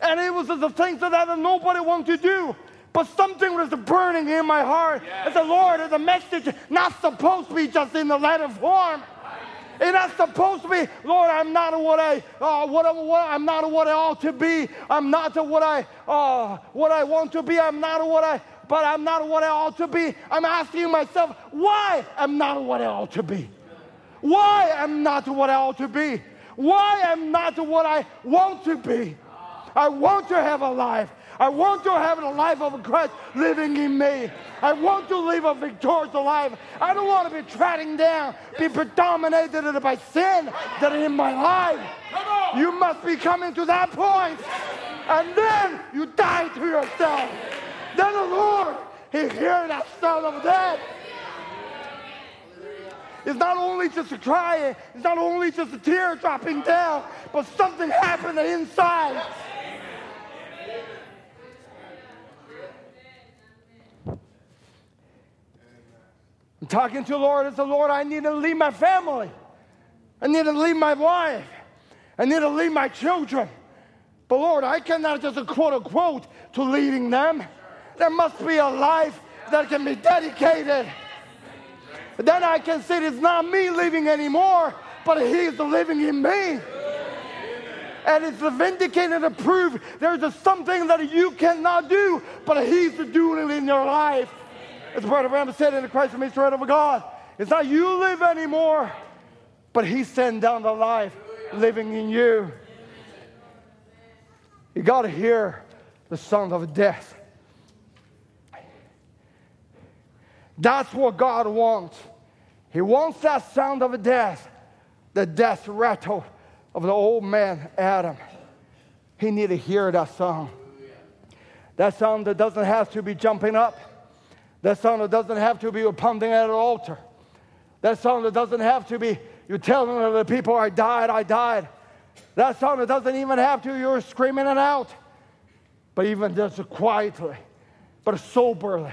And it was the things that that nobody wanted to do. But something was burning in my heart. Yes. The Lord, as a message, not supposed to be just in the letter form. It's not supposed to be, Lord, I'm not what I, uh, what, what, I'm not what I ought to be. I'm not what I, uh, what I want to be. I'm not what I, but I'm not what I ought to be. I'm asking myself, why I'm not what I ought to be? Why I'm not what I ought to be? Why I'm not what I want to be? I want to have a life. I want to have a life of Christ living in me. I want to live a victorious life. I don't want to be treading down, be predominated by sin that is in my life. You must be coming to that point. And then you die to yourself. Then the Lord, He hears that sound of death. It's not only just a crying, it's not only just a tear dropping down, but something happened inside. I'm talking to the Lord as the Lord, I need to leave my family. I need to leave my wife. I need to leave my children. But Lord, I cannot just quote unquote to leading them. There must be a life that can be dedicated. then I can see it's not me living anymore, but He's living in me. And it's vindicated to prove there's something that you cannot do, but He's doing it in your life. As Brother Branham said in the Christ the Mystery of God, it's not you live anymore, but He sent down the life living in you. You got to hear the sound of death. That's what God wants. He wants that sound of death, the death rattle of the old man Adam. He need to hear that sound. That sound that doesn't have to be jumping up. That sound that doesn't have to be pounding at an altar. That sound that doesn't have to be you telling the people, I died, I died. That sound that doesn't even have to, you're screaming it out. But even just quietly, but soberly,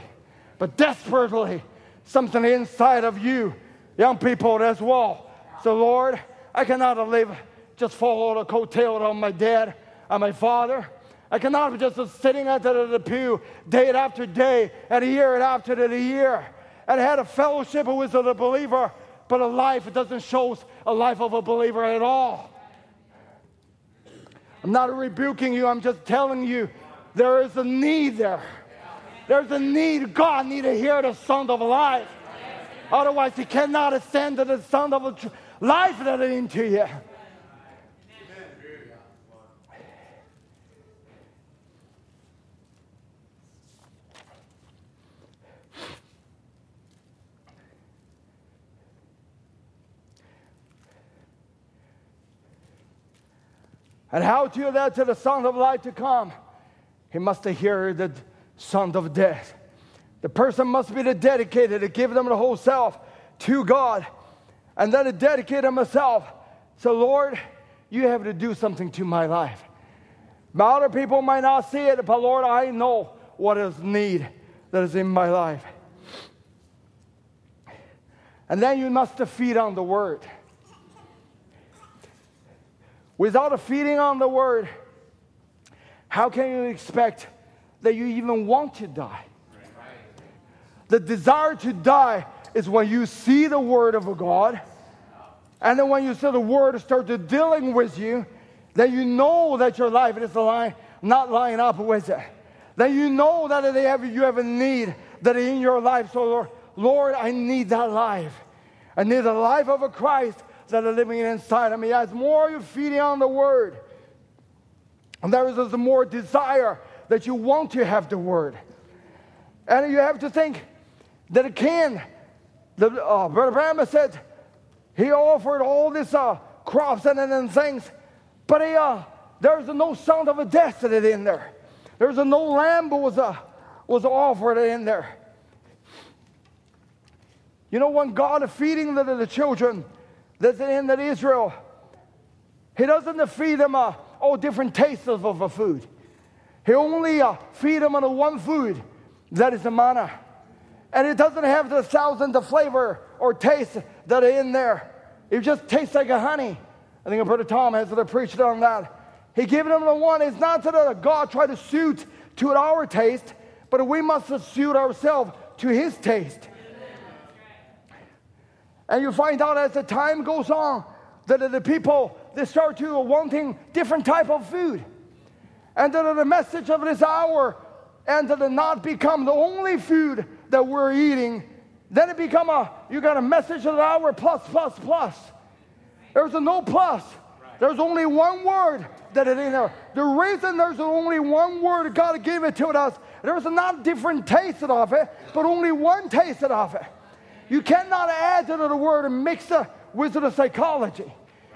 but desperately, something inside of you, young people as well. So, Lord, I cannot live just follow the coattail of my dad and my father. I cannot be just sitting at the pew day after day and year after the year and had a fellowship with a believer, but a life it doesn't show a life of a believer at all. I'm not rebuking you, I'm just telling you there is a need there. There's a need. God need to hear the sound of life. Otherwise, he cannot ascend to the sound of life that is into you. And how to that to the sound of life to come? He must hear the sound of death. The person must be the dedicated to give them the whole self to God and then to dedicate myself. So, Lord, you have to do something to my life. My Other people might not see it, but Lord, I know what is need that is in my life. And then you must feed on the word. Without a feeding on the word, how can you expect that you even want to die? The desire to die is when you see the word of God, and then when you see the word start to dealing with you, then you know that your life is line, not lining up with it. Then you know that they have, you have a need that in your life. So, Lord, Lord, I need that life. I need the life of a Christ that are living inside of me. As more you're feeding on the word, and there is more desire that you want to have the word. And you have to think that it can. The, uh, Brother Branham said he offered all these uh, crops and, and things, but he, uh, there's no sound of a death in there. There's no lamb was, uh, was offered in there. You know, when God is feeding the, the children, that's in that Israel, he doesn't feed them uh, all different tastes of, of food. He only uh, feed them on the one food, that is the manna. And it doesn't have the thousand of flavor or taste that are in there. It just tastes like a honey. I think Brother Tom has to preached on that. He gave them the one. It's not that God try to suit to our taste, but we must suit ourselves to His taste. And you find out as the time goes on that the people they start to wanting different type of food. And that the message of this hour and that it not become the only food that we're eating, then it become a you got a message of the hour plus plus plus. There's a no plus. There's only one word that it in there. The reason there's only one word God gave it to us, there's not different tastes of it, but only one taste of it. You cannot add to the word and mix a wizard of psychology.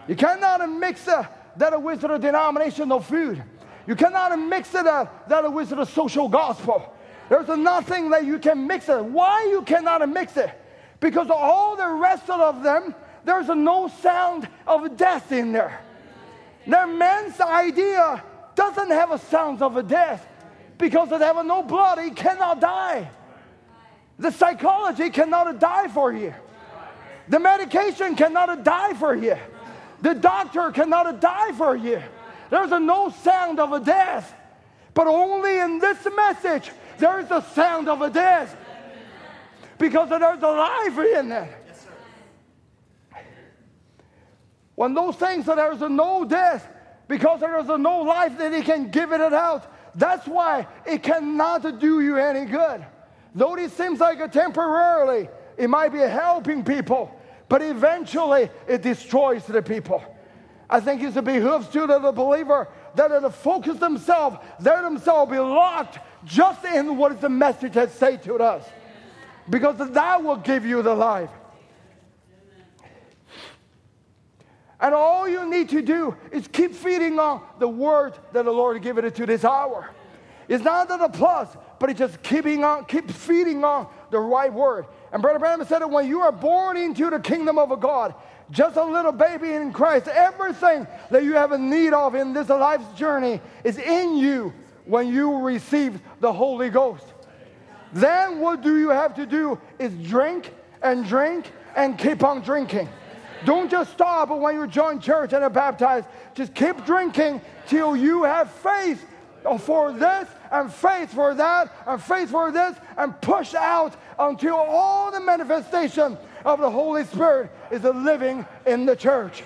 You cannot mix a, that a wizard of denominational food. You cannot mix it a, that wizard of social gospel. There's nothing that you can mix it. Why you cannot mix it? Because all the rest of them, there's no sound of death in there. Their man's idea doesn't have a sound of a death because they have no blood. He cannot die. The psychology cannot die for you. The medication cannot die for you. The doctor cannot die for you. There's a no sound of a death. But only in this message, there is a sound of a death. because there's a life in it. When those things that there's a no death, because there is a no life that He can give it out. That's why it cannot do you any good. Though it seems like a temporarily, it might be helping people, but eventually it destroys the people. I think it's a behooves to the believer that to focus themselves, let themselves be locked just in what the message has said to us. Because that will give you the life. And all you need to do is keep feeding on the word that the Lord given it to this hour. It's not that a plus, but it's just keeping on, keep feeding on the right word. And Brother Branham said that when you are born into the kingdom of God, just a little baby in Christ, everything that you have a need of in this life's journey is in you when you receive the Holy Ghost. Then what do you have to do is drink and drink and keep on drinking. Don't just stop when you join church and are baptized. Just keep drinking till you have faith for this and faith for that and faith for this and push out until all the manifestation of the Holy Spirit is living in the church.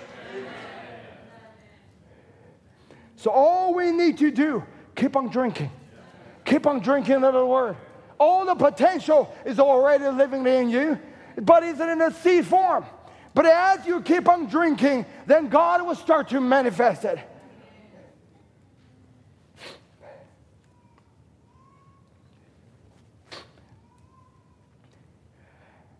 So all we need to do, keep on drinking. Keep on drinking of the word. All the potential is already living in you, but it's in a seed form. But as you keep on drinking, then God will start to manifest it.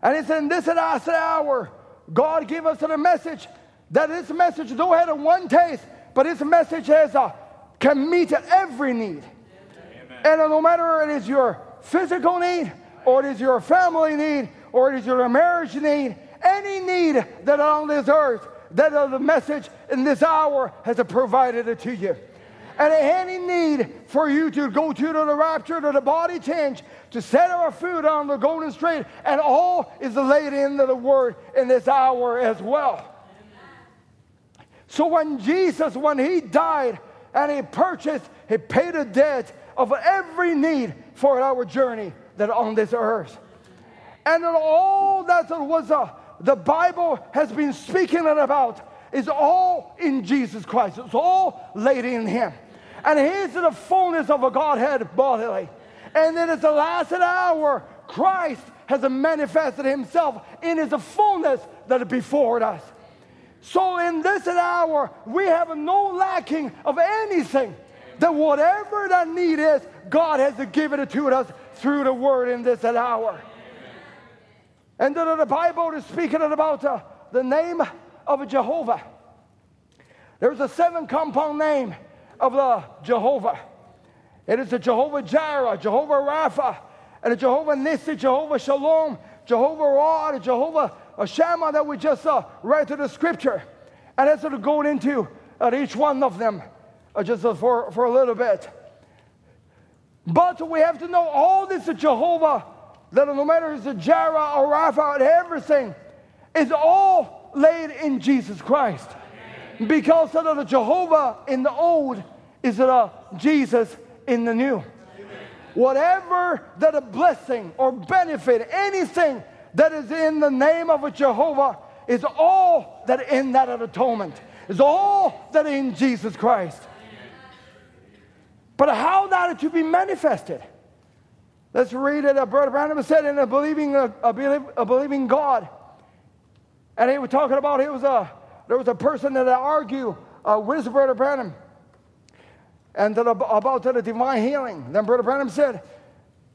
And it's in this last hour, God gave us a message that this message don't have a one taste, but this message has a, can meet every need. Amen. And no matter it is your physical need, or it is your family need, or it is your marriage need, any need that on this earth, that the message in this hour has provided it to you. And any need for you to go to the rapture, to the body change, to set our food on the golden straight, and all is laid into the word in this hour as well. So when Jesus, when he died and he purchased, he paid a debt of every need for our journey that on this earth. And all that was uh, the Bible has been speaking about is all in Jesus Christ. It's all laid in him. And he's in the fullness of a Godhead bodily. And then at the last hour, Christ has manifested himself in his fullness that is before us. So in this hour, we have no lacking of anything. That whatever that need is, God has given it to us through the word in this hour. And then the Bible is speaking about uh, the name of Jehovah. There's a seven compound name of the Jehovah. It is the Jehovah Jireh, Jehovah Rapha, and the Jehovah Nissi, Jehovah Shalom, Jehovah Ra, Jehovah Shammah that we just uh, read to the scripture. And that's sort of going into uh, each one of them uh, just uh, for, for a little bit. But we have to know all this is Jehovah, that no matter it's a Jireh or Rapha, everything is all laid in Jesus Christ. Because of the Jehovah in the old is it a Jesus in the new. Whatever that a blessing or benefit, anything that is in the name of a Jehovah is all that in that atonement, is all that in Jesus Christ. But how that to be manifested? Let's read it. A brother Branham said in a believing, a, a, believing God. And he was talking about it was a, there was a person that argued uh, with Brother Branham and that about the divine healing. Then Brother Branham said,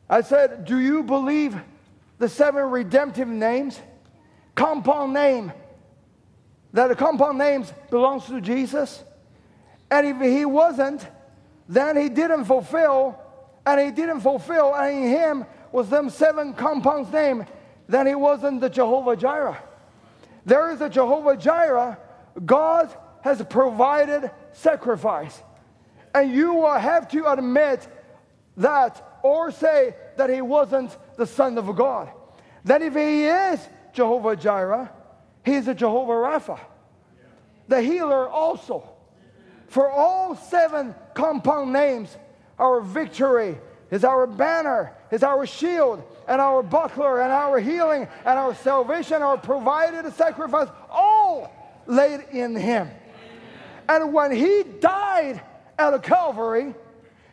I said, Do you believe the seven redemptive names? Compound name. That the compound names belongs to Jesus? And if he wasn't, then he didn't fulfill, and he didn't fulfill, and in him was them seven compounds name, then he wasn't the Jehovah Jireh. There is a Jehovah Jireh. God has provided sacrifice. And you will have to admit that or say that he wasn't the Son of God. That if he is Jehovah Jireh, he is a Jehovah Rapha, the healer also. For all seven compound names, our victory, is our banner, is our shield, and our buckler, and our healing, and our salvation, our provided sacrifice, all laid in Him. And when He died at the Calvary,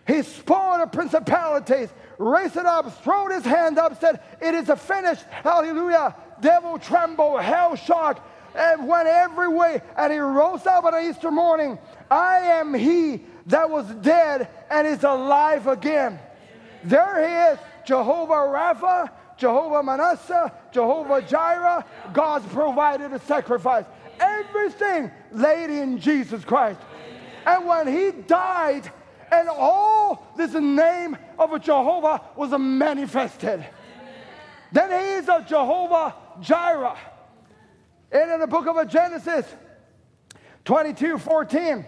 He spoiled the principalities, raised it up, throwed His hand up, said, It is a finished. Hallelujah. Devil tremble, hell shock, and went every way. And He rose up on Easter morning. I am He that was dead and is alive again. There he is, Jehovah Rapha, Jehovah Manasseh, Jehovah Jireh. God's provided a sacrifice. Everything laid in Jesus Christ. And when he died, and all this name of Jehovah was manifested. Then he is a Jehovah Jireh. And in the book of Genesis 22 14,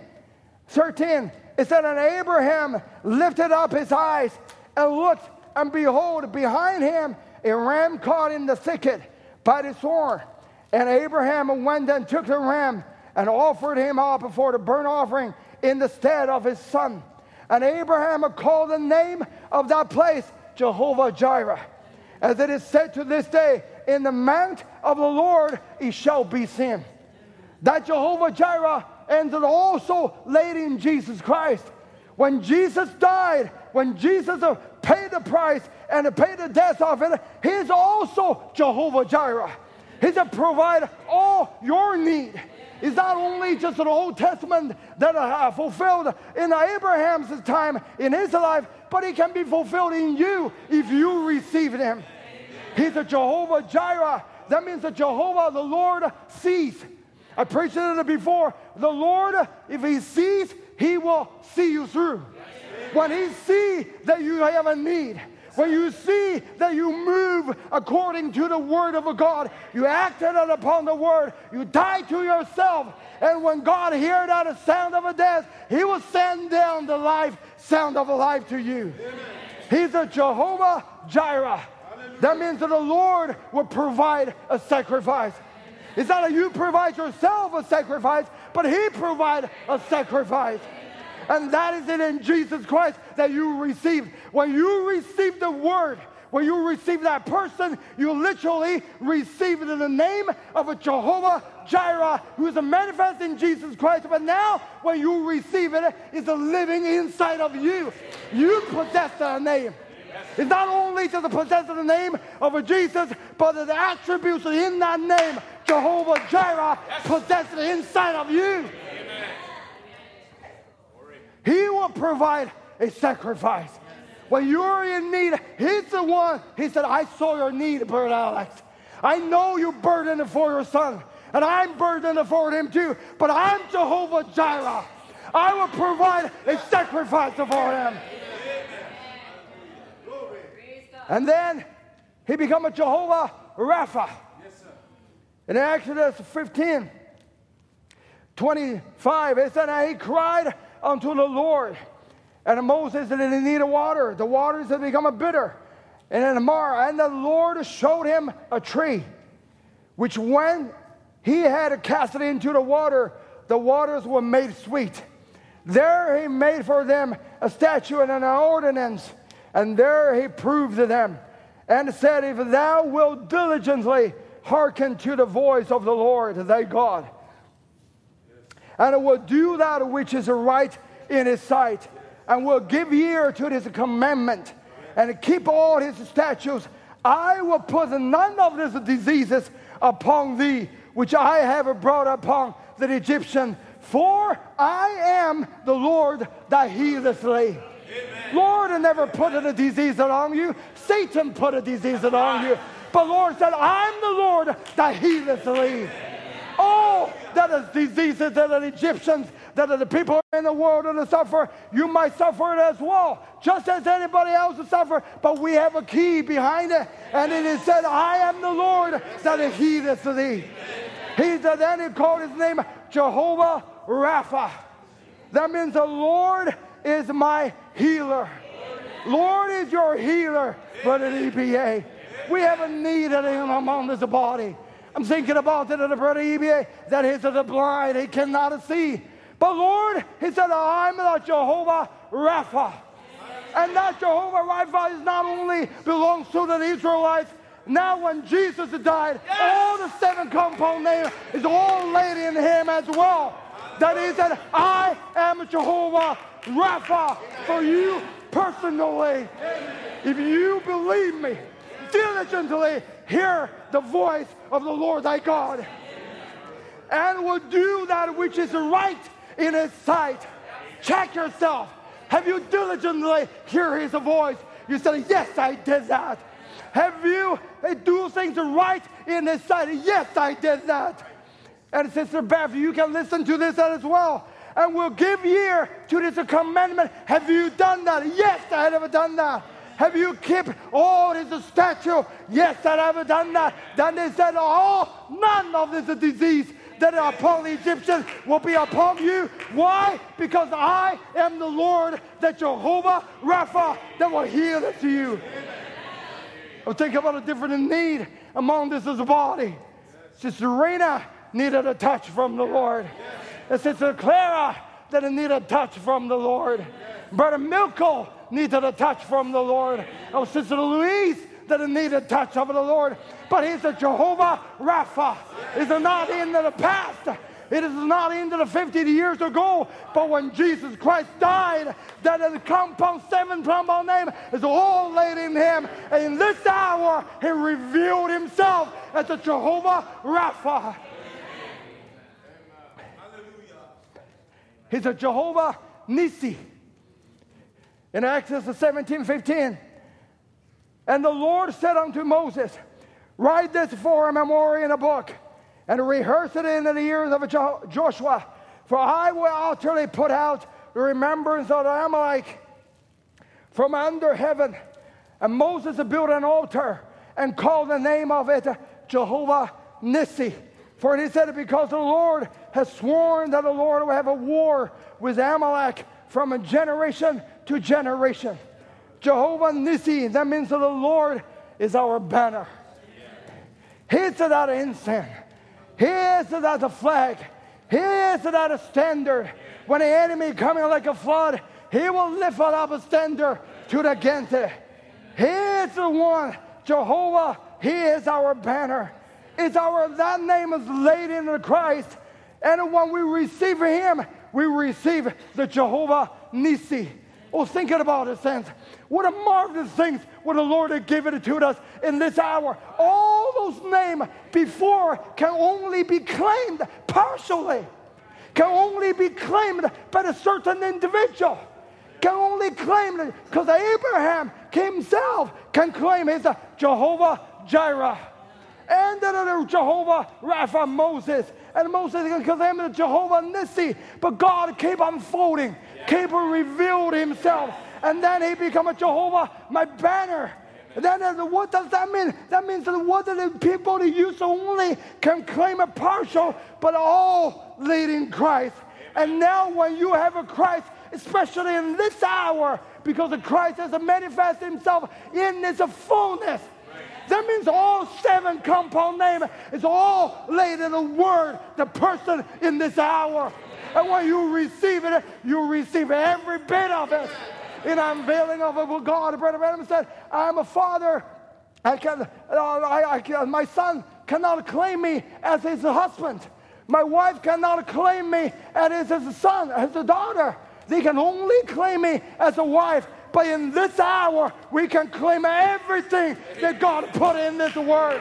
13, it said, And Abraham lifted up his eyes and looked, and behold, behind him a ram caught in the thicket by the horn. And Abraham went and took the ram and offered him up before the burnt offering in the stead of his son. And Abraham called the name of that place Jehovah Jireh. As it is said to this day, in the mount of the Lord it shall be seen. That Jehovah Jireh and also laid in Jesus Christ. When Jesus died, when Jesus uh, paid the price and paid the death of it, He's also Jehovah Jireh. He's a provider all your need. It's not only just an Old Testament that uh, fulfilled in Abraham's time in his life, but it can be fulfilled in you if you receive Him. He's a Jehovah Jireh. That means that Jehovah, the Lord, sees. I preached it before. The Lord, if He sees, He will see you through. When He sees that you have a need, when you see that you move according to the word of God, you acted upon the word, you die to yourself. And when God hears that sound of a death, He will send down the life, sound of a life to you. Amen. He's a Jehovah Jireh. That means that the Lord will provide a sacrifice. It's not that you provide yourself a sacrifice, but He provides a sacrifice. And that is it in Jesus Christ that you receive. When you receive the word, when you receive that person, you literally receive it in the name of a Jehovah Jireh who is a manifest in Jesus Christ. But now, when you receive it, it's a living inside of you. You possess that name. It's not only just the possess of the name of a Jesus, but the attributes in that name, Jehovah Jireh, possess it inside of you. He will provide a sacrifice. When you're in need, He's the one. He said, I saw your need, Brother Alex. I know you burdened for your son, and I'm burdened for him too. But I'm Jehovah Jireh. I will provide a sacrifice for him. And then he become a Jehovah Rapha. Yes, in Exodus 15, 25, it said, and he cried unto the Lord. And Moses said, need of water. The waters had become a bitter. And in Marah, and the Lord showed him a tree, which when he had cast it into the water, the waters were made sweet. There he made for them a statute and an ordinance, and there he proved to them, and said, If thou wilt diligently hearken to the voice of the Lord thy God, and will do that which is right in his sight, and will give ear to his commandment, and keep all his statutes. I will put none of these diseases upon thee, which I have brought upon the Egyptian, for I am the Lord that healeth thee. Lord never put a disease on you. Satan put a disease on you. But Lord said, I'm the Lord that healeth thee. Oh, that is diseases that are Egyptians, that are the people in the world that are suffering, You might suffer it as well, just as anybody else will suffer. But we have a key behind it, and it is said, I am the Lord that healeth thee. He said, then he called his name Jehovah Rapha. That means the Lord is my healer. Lord is your healer, brother EPA. We have a need of him among this body. I'm thinking about it, of the brother EBA, that he's the blind, he cannot see. But Lord, he said, I'm the Jehovah Rapha. And that Jehovah Rapha is not only belongs to the Israelites, now when Jesus died, all the seven compound name is all laid in him as well. That is that I am Jehovah Rapha for you personally. If you believe me, diligently hear the voice of the Lord thy God and will do that which is right in his sight. Check yourself. Have you diligently hear his voice? You said, Yes, I did that. Have you uh, do things right in his sight? Yes, I did that. And Sister Beth, you can listen to this as well. And will give ear to this commandment. Have you done that? Yes, I have done that. Have you kept oh, all his statue? Yes, I have done that. Then they said, Oh, none of this disease that are upon the Egyptians will be upon you. Why? Because I am the Lord, that Jehovah Rapha, that will heal it to you. Oh, I'm thinking about a different need among this a body. Sister Rena needed a touch from the Lord. And Sister Clara that needed a touch from the Lord. Brother Milko needed a touch from the Lord. Oh, Sister Louise that needed a touch of the Lord. But he's a Jehovah Rapha. It's not in the past. It is not into the 50 years ago, but when Jesus Christ died, that the compound seven compound name is all laid in him. And in this hour, he revealed himself as a Jehovah Rapha. He's a Jehovah Nissi. In Exodus 17 15. And the Lord said unto Moses, Write this for a memorial in a book and rehearse it in the ears of Joshua. For I will utterly put out the remembrance of Amalek from under heaven. And Moses built an altar and called the name of it Jehovah Nissi. For he said, Because the Lord has sworn that the Lord will have a war with Amalek from a generation to generation. Jehovah Nissi, that means that the Lord is our banner. He is that incense. He is that the flag. He is that a standard. When the enemy coming like a flood, he will lift up a standard to the against it. He is the one, Jehovah. He is our banner. It's our that name is laid in the Christ. And when we receive him, we receive the Jehovah Nissi. Oh, thinking about it, sense. What a marvelous thing what the Lord had given to us in this hour. All those names before can only be claimed partially, can only be claimed by a certain individual, can only claim it because Abraham himself can claim his Jehovah Jireh. And then Jehovah Rapha Moses. And Moses because I'm the Jehovah Nissi. But God kept unfolding, kept revealed himself and then he become a Jehovah, my banner. And then uh, what does that mean? That means that what the people that use only can claim a partial, but all leading Christ. And now when you have a Christ, especially in this hour, because the Christ has manifested himself in his fullness. That means all seven compound name is all laid in the word, the person in this hour. And when you receive it, you receive every bit of it in unveiling of it. with God, Brother Adam said, I'm a father. I can, uh, I, I, my son cannot claim me as his husband. My wife cannot claim me as his son, as a daughter. They can only claim me as a wife. But in this hour, we can claim everything that God put in this word.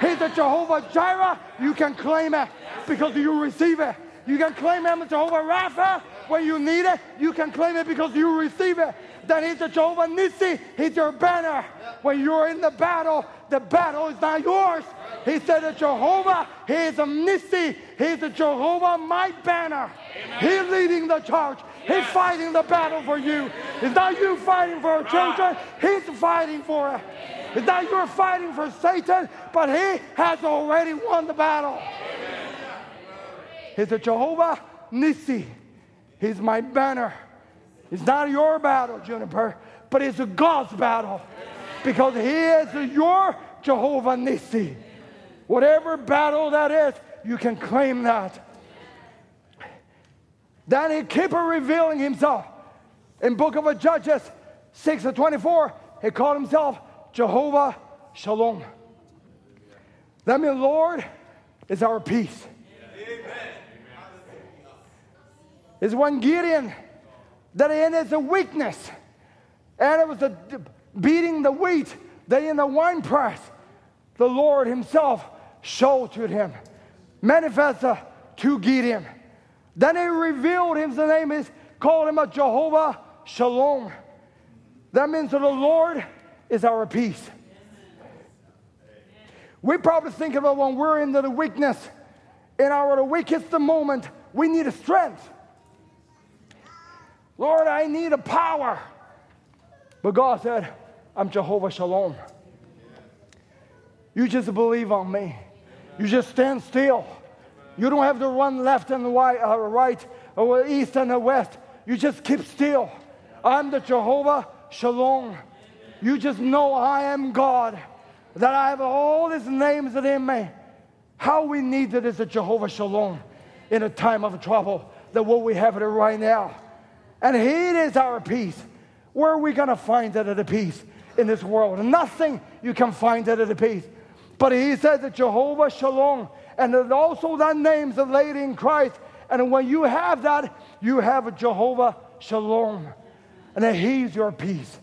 He's a Jehovah Jireh. You can claim it because you receive it. You can claim him as Jehovah Rapha when you need it, you can claim it because you receive it. Then He's a Jehovah Nissi. He's your banner. When you're in the battle, the battle is not yours. He said that Jehovah, He is a Nissi. He's a Jehovah, my banner. He's leading the charge. He's fighting the battle for you. It's not you fighting for children. He's fighting for it. It's not you're fighting for Satan, but he has already won the battle. He's a Jehovah Nissi. He's my banner. It's not your battle, Juniper, but it's a God's battle because He is your Jehovah Nissi. Whatever battle that is, you can claim that. Then He keep revealing Himself. In Book of Judges 6 to 24, he called himself Jehovah Shalom. That means Lord is our peace. Is when Gideon that in his weakness, and it was the beating the wheat, that in the wine press, the Lord Himself showed to him, manifested to Gideon. Then He revealed Him. The name is called Him a Jehovah Shalom. That means that the Lord is our peace. We probably think about when we're in the weakness, in our weakest moment, we need a strength. Lord, I need a power. But God said, I'm Jehovah Shalom. You just believe on me. You just stand still. You don't have to run left and right, uh, or east and west. You just keep still. I'm the Jehovah Shalom. You just know I am God, that I have all these names that in me. How we need it is a Jehovah Shalom in a time of trouble, that what we have it right now. And He is our peace. Where are we going to find that at a peace in this world? Nothing you can find that at a peace. But He says that Jehovah Shalom, and also that name's laid in Christ. And when you have that, you have a Jehovah Shalom, and that He's your peace.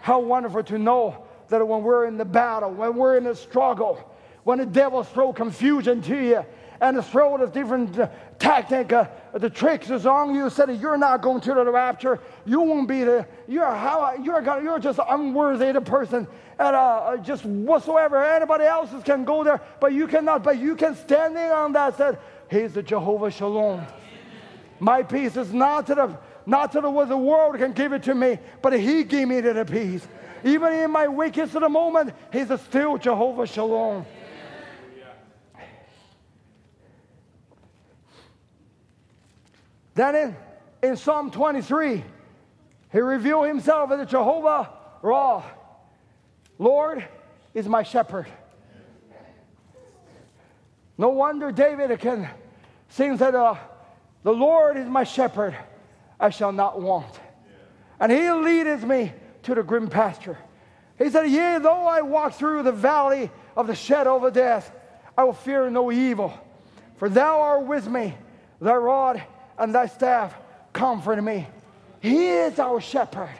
How wonderful to know that when we're in the battle, when we're in the struggle, when the devil throw confusion to you and throw the different uh, tactic, uh, the tricks is on you, said you're not going to the rapture, you won't be the, you're how, you're, you're just unworthy the person, and uh, just whatsoever, anybody else can go there, but you cannot, but you can standing on that, said, he's the Jehovah Shalom. My peace is not to the not to the what the world can give it to me, but He gave me the peace. Even in my weakest of the moment, He's still Jehovah Shalom. Then in, in Psalm 23, he revealed himself as a Jehovah Ra. Lord is my shepherd. No wonder David can sing that uh, the Lord is my shepherd. I shall not want. And he leadeth me to the green pasture. He said, Yea, though I walk through the valley of the shadow of death, I will fear no evil. For thou art with me, thy rod and thy staff comfort me. He is our shepherd.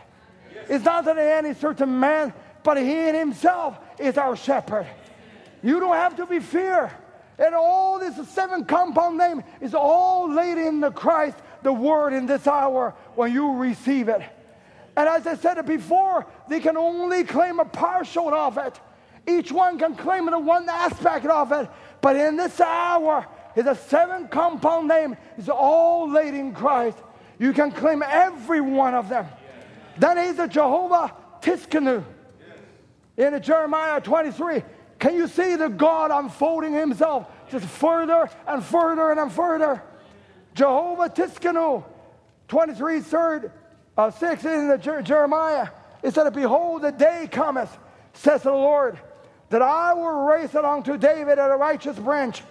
It's not that any certain man, but he in himself is our shepherd. You don't have to be fear. And all this seven compound name is all laid in the Christ the word in this hour when you receive it. And as I said it before, they can only claim a partial of it. Each one can claim the one aspect of it. But in this hour, is a seven compound name. It's all laid in Christ. You can claim every one of them. Then he's a Jehovah Tsidkenu. In Jeremiah 23, can you see the God unfolding himself just further and further and further? Jehovah Tsidkenu, 23, third, uh, 6 in the Jer- Jeremiah, it said, Behold, the day cometh, says the Lord, that I will raise it unto David at a righteous branch,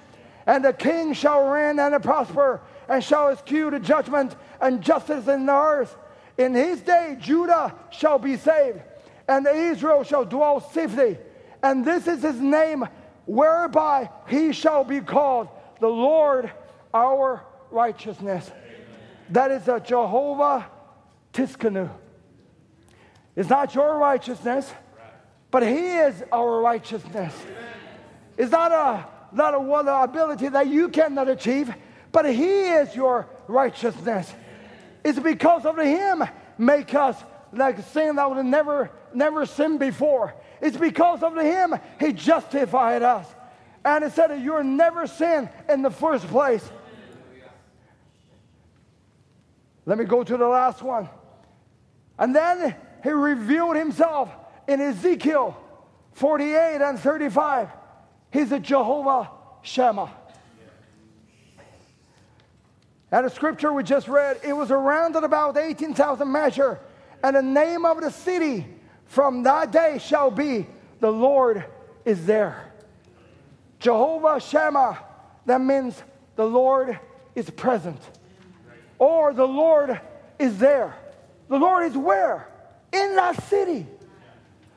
and the king shall reign and prosper, and shall execute judgment and justice in the earth. In his day, Judah shall be saved, and Israel shall dwell safely. And this is his name, whereby he shall be called the Lord our righteousness. That is a Jehovah Tsidkenu. It's not your righteousness, but He is our righteousness. It's not a not a one ability that you cannot achieve, but He is your righteousness. It's because of Him make us like sin that would never never sinned before. It's because of Him He justified us, and it said that you're never sin in the first place. Let me go to the last one. And then he revealed himself in Ezekiel 48 and 35. He's a Jehovah Shammah. And the scripture we just read, it was around at about 18,000 measure. And the name of the city from that day shall be, the Lord is there. Jehovah Shammah, that means the Lord is present or the Lord is there. The Lord is where? in that city.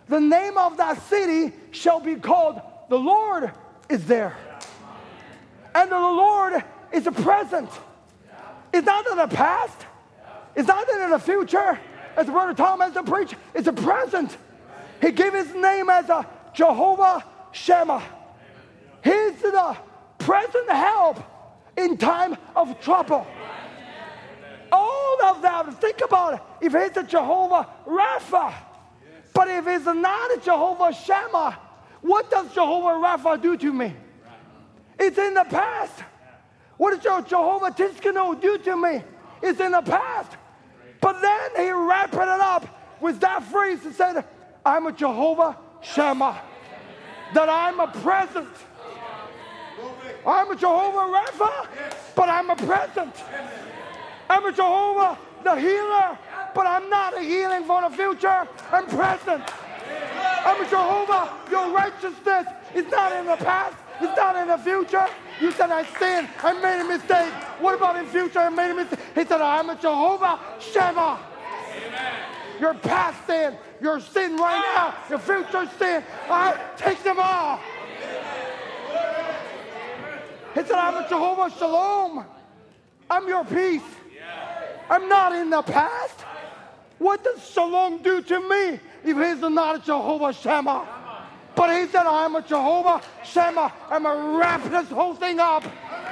The name of that city shall be called the Lord is there. And the Lord is a present. It's not in the past. It's not in the future. As Brother Thomas has preached, it's a present. He gave his name as a Jehovah Shammah. He's the present help in time of trouble. All of that, think about it. If he's a Jehovah Rapha, but if he's not a Jehovah Shammah, what does Jehovah Rapha do to me? It's in the past. What does Jehovah Tsidkenu do to me? It's in the past. But then he wrapped it up with that phrase and said, I'm a Jehovah Shammah. That I'm a present. I'm a Jehovah Rapha, but I'm a present. I'm a Jehovah the healer, but I'm not a healing for the future. I'm present. I'm a Jehovah. Your righteousness is not in the past. It's not in the future. You said I sinned. I made a mistake. What about in future? I made a mistake. He said I'm a Jehovah Shammah. Your past sin, your sin right now, your future sin, I take them all. He said I'm a Jehovah Shalom. I'm your peace. I'm not in the past. What does Shalom do to me if he's not a Jehovah Shammah? But he said, I'm a Jehovah Shammah. I'm going to wrap this whole thing up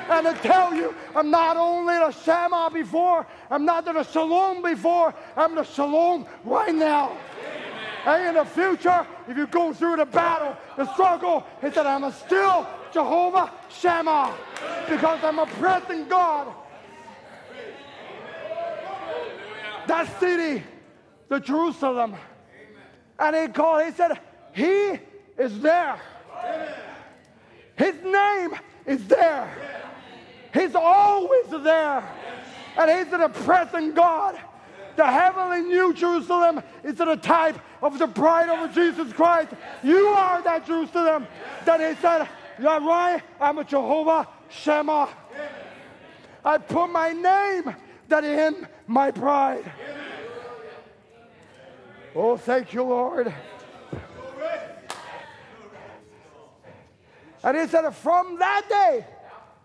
and to tell you, I'm not only the Shammah before, I'm not the Shalom before, I'm the Shalom right now. And in the future, if you go through the battle, the struggle, he said, I'm still Jehovah Shammah because I'm a present God. That city, the Jerusalem. And he called, he said, He is there. His name is there. He's always there. And he's the present God. The heavenly New Jerusalem is the type of the bride of Jesus Christ. You are that Jerusalem that he said, You're right, I'm a Jehovah Shammah. I put my name that in my bride. Oh, thank you, Lord. And he said, From that day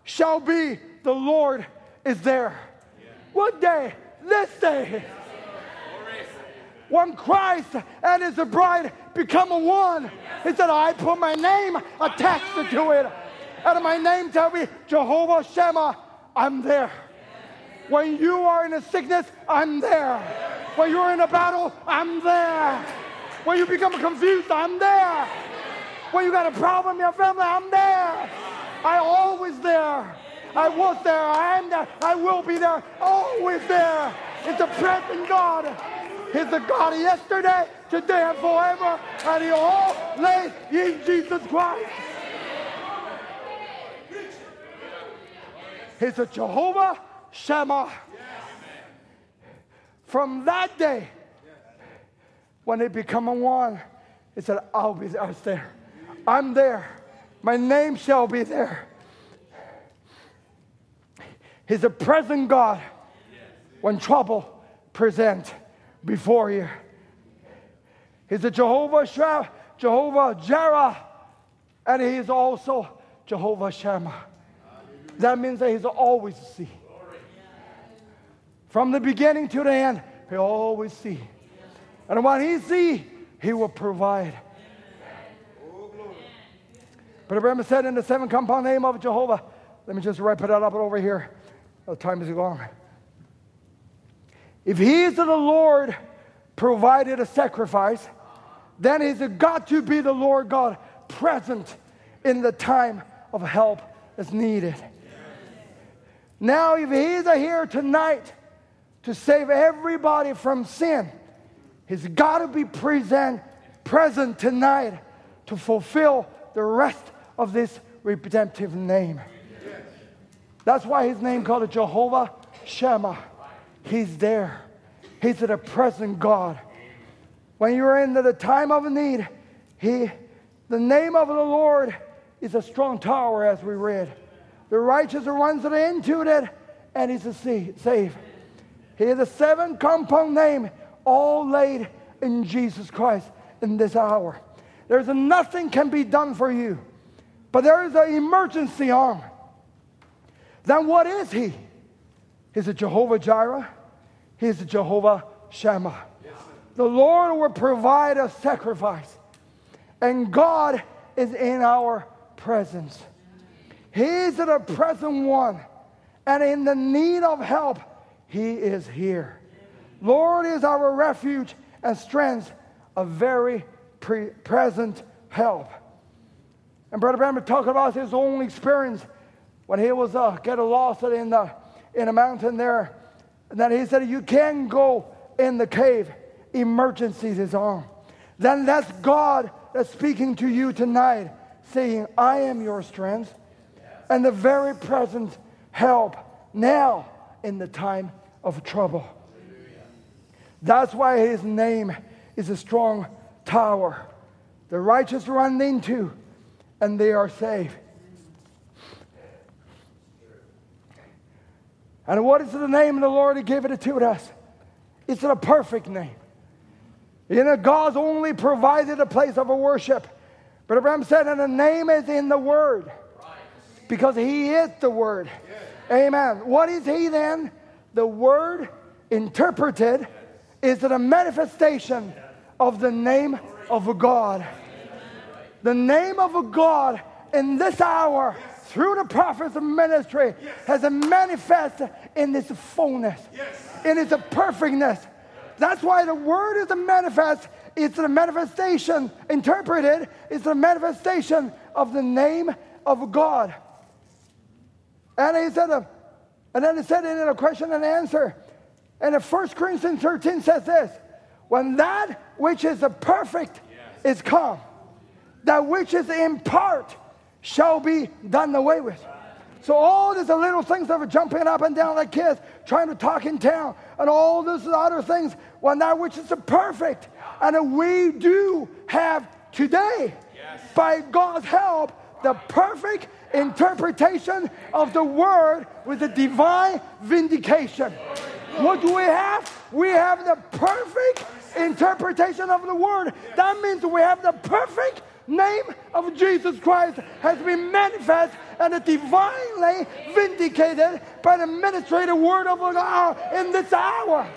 shall be the Lord is there. What day? This day. When Christ and his bride become a one, he said, I put my name attached to it. And my name shall be Jehovah Shammah. I'm there. When you are in a sickness, I'm there. When you're in a battle, I'm there. When you become confused, I'm there. When you got a problem in your family, I'm there. I always there. I was there. I am there. I will be there. Always there. It's a present God. He's the God of yesterday, today, and forever. And he all lays in Jesus Christ. He's a Jehovah Shammah. From that day, when they become a one, he said, I'll be there. I was there. I'm there. My name shall be there. He's a present God when trouble present before you. He's a Jehovah Shah, Jehovah Jireh, and he's also Jehovah Shammah. That means that he's always see. From the beginning to the end, he always see. And what he see, he will provide. But Abraham said in the seven compound name of Jehovah, let me just write it up over here. The time is long. If he is the Lord provided a sacrifice, then he's got to be the Lord God present in the time of help that's needed. Now, if he's here tonight to save everybody from sin, he's got to be present, present tonight to fulfill the rest of this redemptive name. That's why his name called it Jehovah Shammah. He's there. He's the present God. When you're in the time of need, he, the name of the Lord is a strong tower, as we read. The righteous are ones that are into it, and he's a save. He is a seven compound name, all laid in Jesus Christ in this hour. There's nothing can be done for you, but there is an emergency arm. Then what is he? He's a Jehovah Jireh. He's a Jehovah Shammah. the Lord will provide a sacrifice, and God is in our presence. He's the present one, and in the need of help, He is here. Lord is our refuge and strength, a very pre- present help. And Brother Branham talked about his own experience when he was uh, getting lost in the in a mountain there. And then he said, "You can go in the cave. Emergencies is on." Then that's God that's speaking to you tonight, saying, "I am your strength and the very present help now in the time of trouble." That's why his name is a strong tower. The righteous run into, and they are saved. And what is the name of the Lord who gave it to us? It's a perfect name. You know, God's only provided a place of worship. But Abraham said, and the name is in the Word. Because He is the Word. Amen. What is He then? The Word interpreted is a manifestation of the name of God. The name of God in this hour through the prophet's ministry has a manifest in its fullness, in its perfectness. That's why the word is a manifest. It's a manifestation, interpreted, it's a manifestation of the name of God. And he said, and then it said it in a question and answer. And in 1 Corinthians 13 says this when that which is a perfect yes. is come, that which is in part shall be done away with. So all these little things that are jumping up and down like kids, trying to talk in town, and all these other things, when that which is the perfect, and we do have today, yes. by God's help, the perfect interpretation of the word with the divine vindication. What do we have? We have the perfect interpretation of the word. That means we have the perfect name of Jesus Christ has been manifest and divinely vindicated by the administrative word of God in this hour.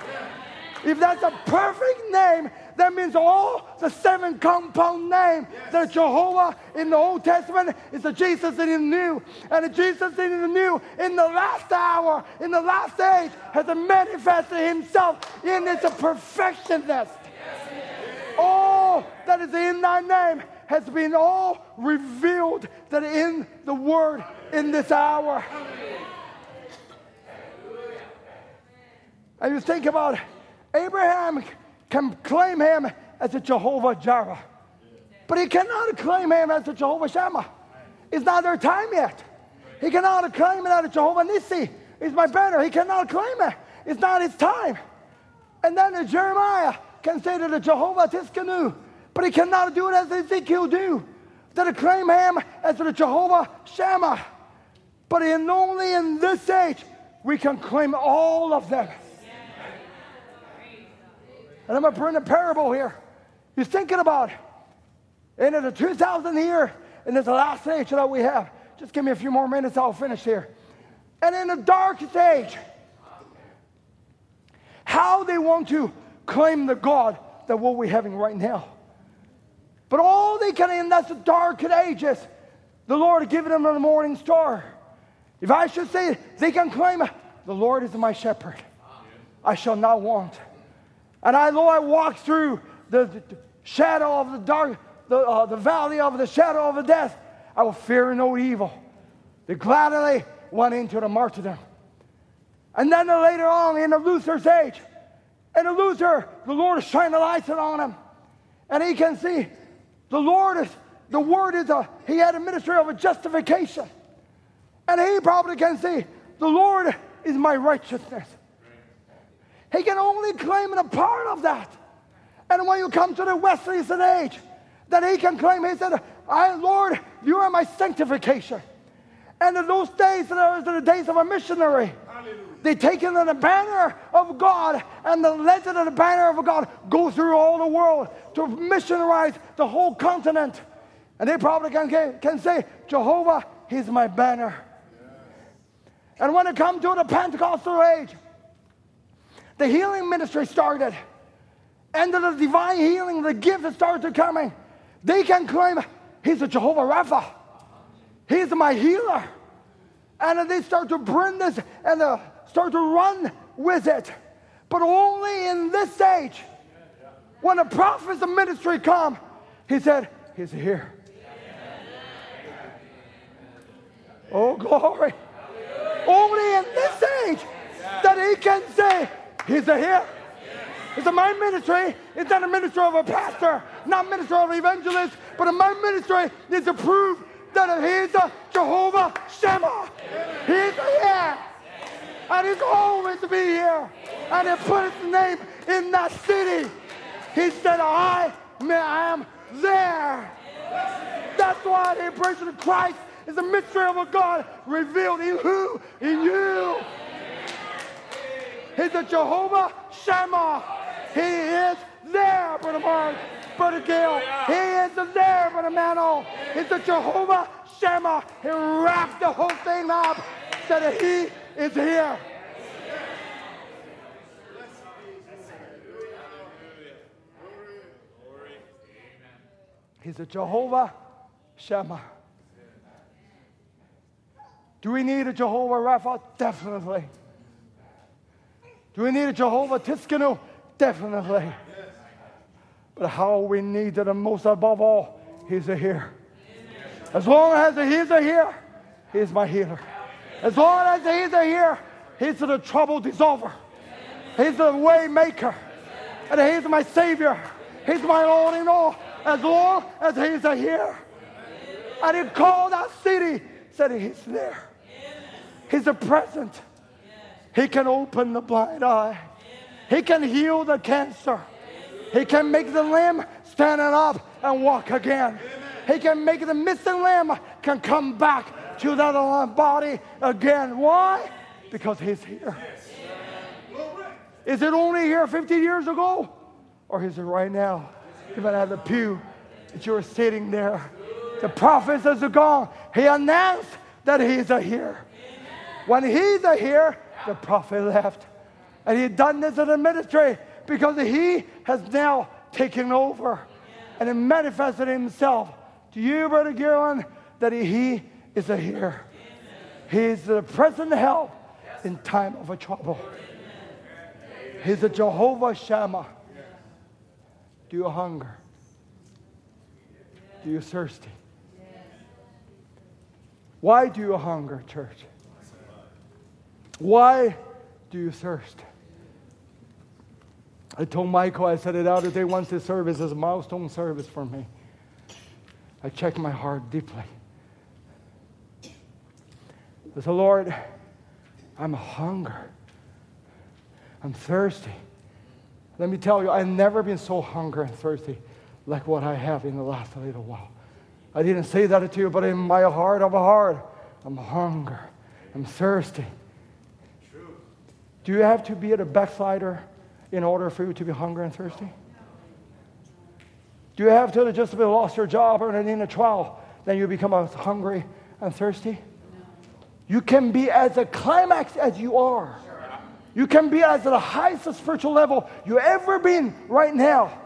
If that's a perfect name, that means all the seven compound names yes. that Jehovah in the Old Testament is the Jesus in the New. And the Jesus in the New in the last hour, in the last age, has manifested himself in its perfectionness. All that is in thy name has been all revealed that in the word in this hour. And you think about Abraham can claim him as a Jehovah Jireh, but he cannot claim him as a Jehovah Shammah. It's not their time yet. He cannot claim it as a Jehovah Nissi. He's my banner. He cannot claim it. It's not his time. And then Jeremiah can say to the Jehovah Tsidkenu, but he cannot do it as Ezekiel do. That claim him as the Jehovah Shammah. But in only in this age we can claim all of them. And I'm going to bring a parable here. You're thinking about in the 2000 year, and it's the last age that we have. Just give me a few more minutes, I'll finish here. And in the darkest age, how they want to claim the God that what we're having right now. But all they can in that's the dark ages, the Lord given them the morning star. If I should say they can claim the Lord is my shepherd, I shall not want. And I, though I walk through the, shadow of the dark, the, uh, the valley of the shadow of the death, I will fear no evil. They gladly went into the martyrdom. And then later on in the Luther's age, and the Luther, the Lord is shining the lights on him. And he can see the Lord is, the word is a, he had a ministry of a justification. And he probably can see, the Lord is my righteousness. He can only claim a part of that. And when you come to the Wesleyan age, that he can claim, he said, I, Lord, you are my sanctification. And in those days, there was the days of a missionary. Hallelujah. They take in the banner of God, and the legend of the banner of God go through all the world to missionarize the whole continent. And they probably can, can say, Jehovah, He's my banner. And when it comes to the Pentecostal age, the healing ministry started. And the divine healing, the gift started coming. They can claim, He's a Jehovah Rapha. He's my healer. And they start to bring this and uh, start to run with it. But only in this age, when the prophet's of ministry come, he said, He's here. Oh, glory. Only in this age that he can say, He's here. It's a my ministry. It's not a ministry of a pastor, not ministry of an evangelist, but a my ministry is to prove that he's a Jehovah Shammah. He's here. And he's always to be here. And he put his name in that city. He said, I am there. That's why the embrace of Christ is a mystery of a God revealed in who? In you. He's a Jehovah Shammah. He is there, Brother Mark, Brother Gail. He is there, Brother Mano. He's a Jehovah Shammah. He wrapped the whole thing up, said that he is here. He's a Jehovah Shammah. Do we need a Jehovah Rapha? Definitely. Do we need a Jehovah Tsidkenu? Definitely. But how we need it most above all, He's a here. As long as He's a here, He's my healer. As long as He's a here, He's the trouble dissolver. He's the way maker. And He's my Savior. He's my all in all. As long as He's a here. And He called that city, said He's there. He's a present. He can open the blind eye. He can heal the cancer. He can make the limb stand up and walk again. He can make the missing limb can come back to that body again. Why? Because he's here. Is it only here 50 years ago? Or is it right now? Even at the pew that you're sitting there. The prophets are gone. He announced that he's here. When he's here, the prophet left. And he had done this in the ministry because he has now taken over and it manifested himself to you, Brother Gillen, that he is a here. He is the present help in time of a trouble. He's a Jehovah Shammah. Do you hunger? Do you thirsty? Why do you hunger, church? Why do you thirst? I told Michael, I said it out today once this service is a milestone service for me. I checked my heart deeply. I said, Lord, I'm hunger. I'm thirsty. Let me tell you, I've never been so hungry and thirsty like what I have in the last little while. I didn't say that to you, but in my heart of a heart, I'm hungry. I'm thirsty. Do you have to be a backslider in order for you to be hungry and thirsty? Do you have to just have lost your job or in a trial, then you become hungry and thirsty? You can be as a climax as you are. You can be as the highest spiritual level you ever been right now.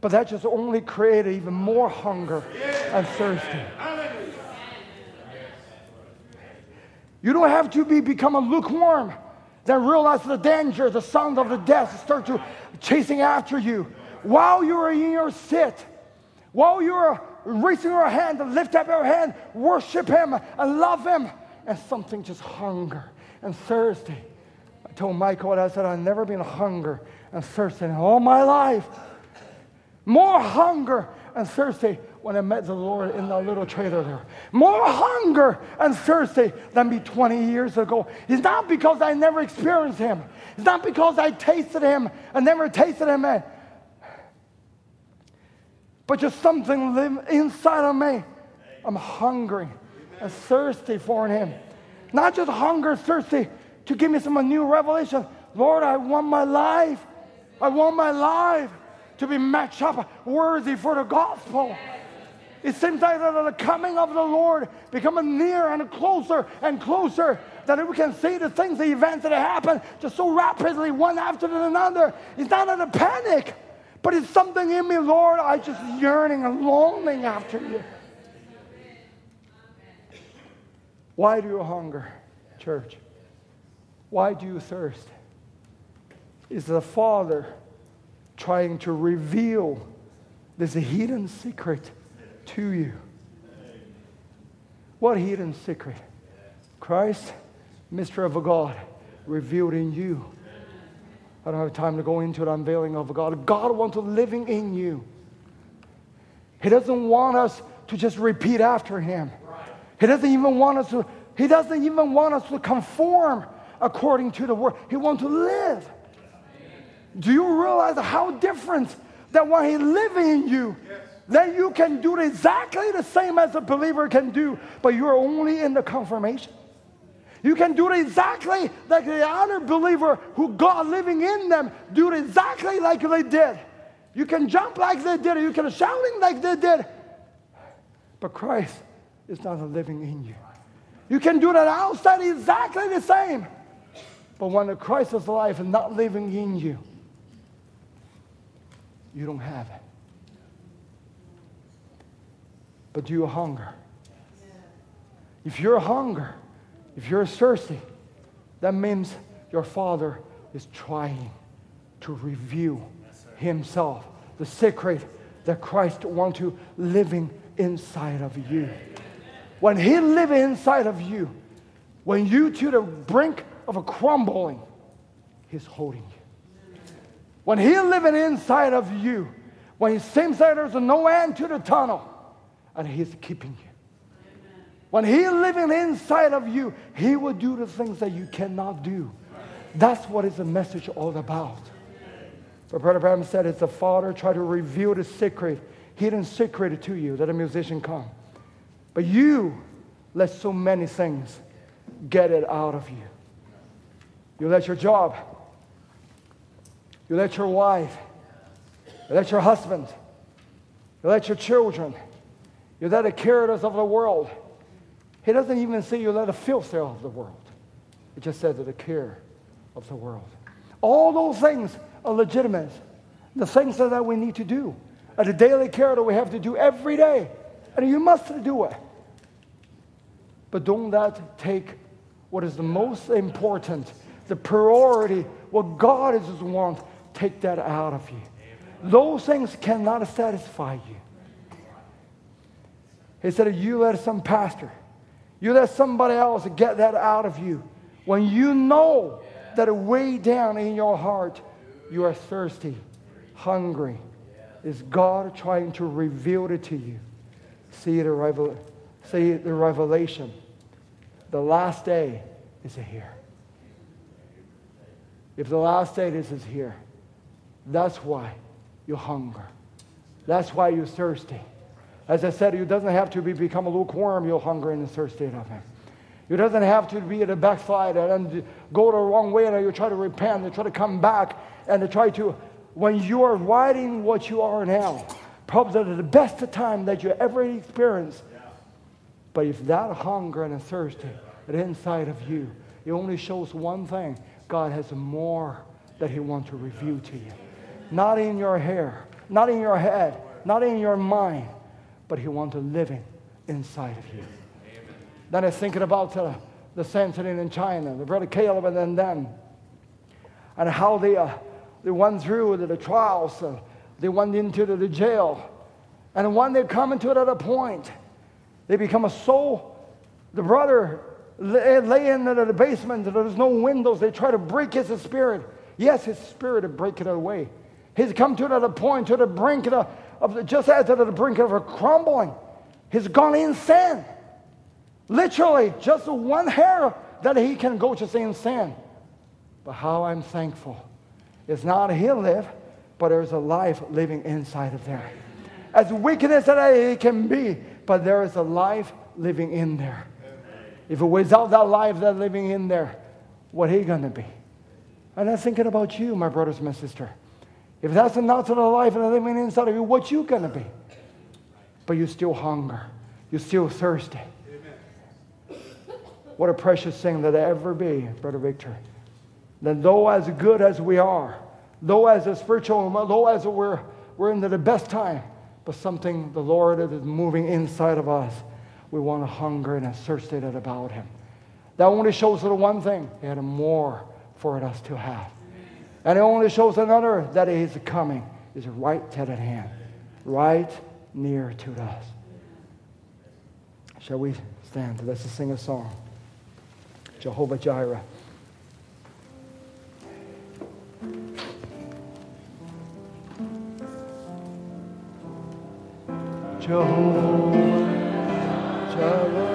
But that just only created even more hunger and thirsty. You don't have to be become a lukewarm then realize the danger, the sound of the death start to chasing after you. While you are in your sit, while you are raising your hand and lift up your hand, worship Him and love Him, and something just hunger and thirsty. I told Michael, I said, I've never been hunger and thirsty in all my life. More hunger and thirsty when I met the Lord in that little trailer there. More hunger and thirsty than me 20 years ago. It's not because I never experienced Him. It's not because I tasted Him and never tasted Him. But just something live inside of me. I'm hungry and thirsty for Him. Not just hunger, thirsty to give me some new revelation. Lord, I want my life. I want my life to be matched up worthy for the gospel. It seems like that the coming of the Lord becoming near and closer and closer that we can see the things, the events that happen just so rapidly, one after another. It's not in a panic, but it's something in me, Lord. I just yearning and longing after you. Why do you hunger, church? Why do you thirst? Is the Father trying to reveal this hidden secret to you? What hidden secret? Christ, mystery of God, revealed in you. I don't have time to go into the unveiling of God. God wants to living in you. He doesn't want us to just repeat after Him. He doesn't even want us to. He doesn't even want us to conform according to the word. He wants to live. Do you realize how different that when He living in you, that you can do exactly the same as a believer can do, but you're only in the confirmation. You can do it exactly like the other believer who God living in them do it exactly like they did. You can jump like they did, you can shouting like they did. But Christ is not living in you. You can do that outside exactly the same. But when the Christ is alive and not living in you, you don't have it. But do you hunger? If you're hunger, if you're thirsty, that means your Father is trying to reveal Himself, the secret that Christ wants to living inside of you. When He lives inside of you, when you to the brink of a crumbling, He's holding you. When He living inside of you, when it seems like there's no end to the tunnel, and He's keeping you. When He living inside of you, He will do the things that you cannot do. That's what is the message all about. But Brother Branham said it's the Father try to reveal the secret, hidden secret to you, that a musician come. But you let so many things get it out of you. You let your job, you let your wife, you let your husband, you let your children, you let the of the world. He doesn't even say you let the filth of the world. It just says that the care of the world. All those things are legitimate. The things that we need to do. And the daily care that we have to do every day. And you must do it. But don't that take what is the most important, the priority, what God is want, take that out of you. Those things cannot satisfy you. He said, You let some pastor, you let somebody else get that out of you. When you know that way down in your heart, you are thirsty, hungry, is God trying to reveal it to you. See the, revel- see the revelation. The last day is here. If the last day is here, that's why you hunger. That's why you're thirsty. As I said, you doesn't have to be, become a lukewarm, you'll hunger and thirsty of Him. You doesn't have to be at a backside and go the wrong way and you try to repent and try to come back and try to, when you are riding what you are now, probably the best time that you ever experienced. But if that hunger and thirst inside of you, it only shows one thing God has more that He wants to reveal to you. Not in your hair, not in your head, not in your mind, but He wants a living inside of you. Amen. Then I was thinking about uh, the Samson in China, the brother Caleb and then them, and how they, uh, they went through the, the trials, uh, they went into the, the, jail, and when they come into that point, they become a soul. The brother lay, lay in the, the basement, there's no windows, they try to break his spirit. Yes, his spirit to break it away. He's come to that point, to the brink of the, of the, just at the brink of a crumbling. He's gone insane. Literally, just one hair that he can go just insane. But how I'm thankful. It's not he live, but there's a life living inside of there. As weakness as it can be, but there is a life living in there. If without that life that living in there, what He's going to be. And I'm thinking about you, my brothers and my sister. If that's the not of the life and the living inside of you, what you going to be? But you still hunger. You're still thirsty. Amen. What a precious thing that ever be, Brother Victor. That though as good as we are, though as a spiritual, though as we're, we're into the best time, but something the Lord is moving inside of us, we want to hunger and thirst it about Him. That only shows the one thing, He had more for us to have. And it only shows another that He is coming, is right at hand, right near to us. Shall we stand? Let's sing a song. Jehovah Jireh. Jehovah Jireh.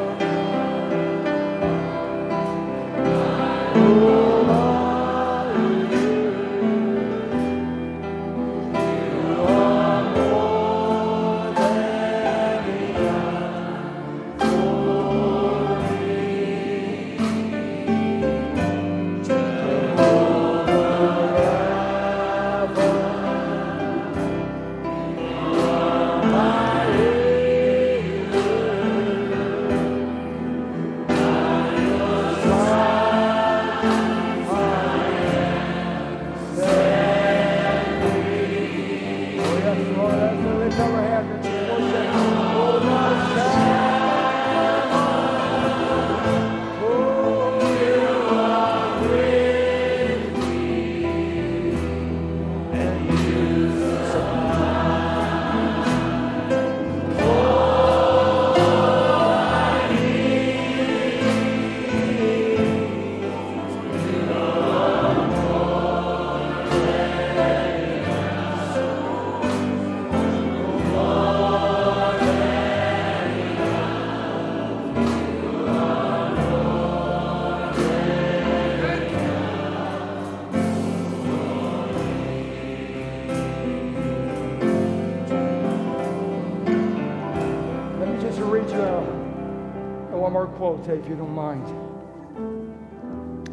If you don't mind.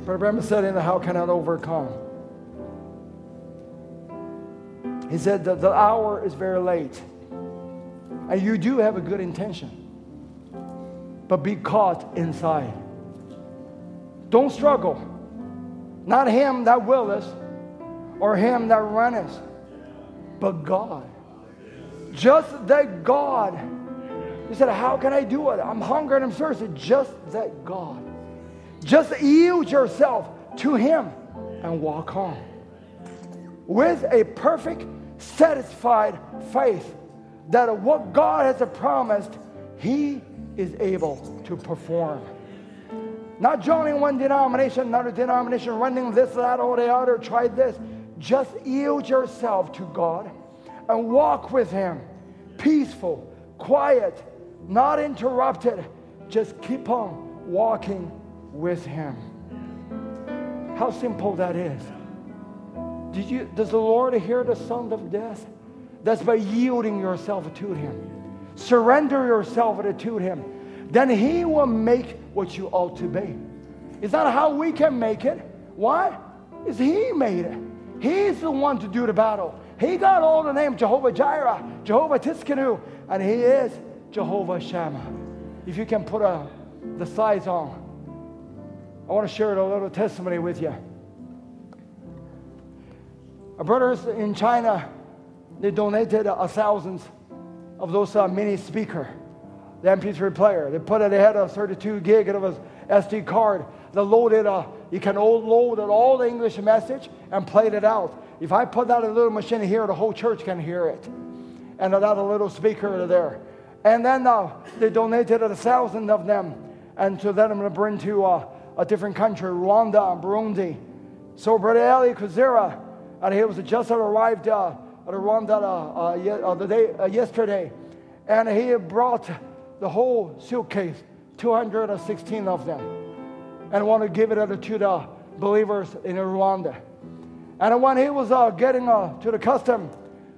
Brother Branham said in the How Can I Overcome? He said that the hour is very late. And you do have a good intention. But be caught inside. Don't struggle. Not him that willeth or him that runneth, but God. Just that God he said, How can I do it? I'm hungry and I'm thirsty. Just that God. Just yield yourself to Him and walk on. With a perfect, satisfied faith that what God has promised, He is able to perform. Not joining one denomination, another denomination, running this, that, or the other, try this. Just yield yourself to God and walk with Him. Peaceful, quiet, not interrupted. Just keep on walking with Him. How simple that is. Did you, does the Lord hear the sound of death? That's by yielding yourself to Him. Surrender yourself to Him. Then He will make what you ought to be. It's not how we can make it. Why? It's He made it. He's the one to do the battle. He got all the name Jehovah Jireh, Jehovah Tsidkenu, and He is Jehovah Shammah. If you can put a, the size on, I want to share a little testimony with you. Our brothers in China, they donated a, thousands of those uh, mini speaker, the MP3 player. They put it, they had a 32 gig of a SD card. They loaded, a, you can load all the English message and played it out. If I put that in a little machine here, the whole church can hear it. And that a little speaker there. And then uh, they donated a thousand of them, and to let them bring to uh, a different country, Rwanda and Burundi. So Brother Eli Kuzira, and he was just arrived uh, at Rwanda uh, uh, the day, uh, yesterday, and he brought the whole suitcase, 216 of them, and want to give it to the believers in Rwanda. And when he was getting to the custom,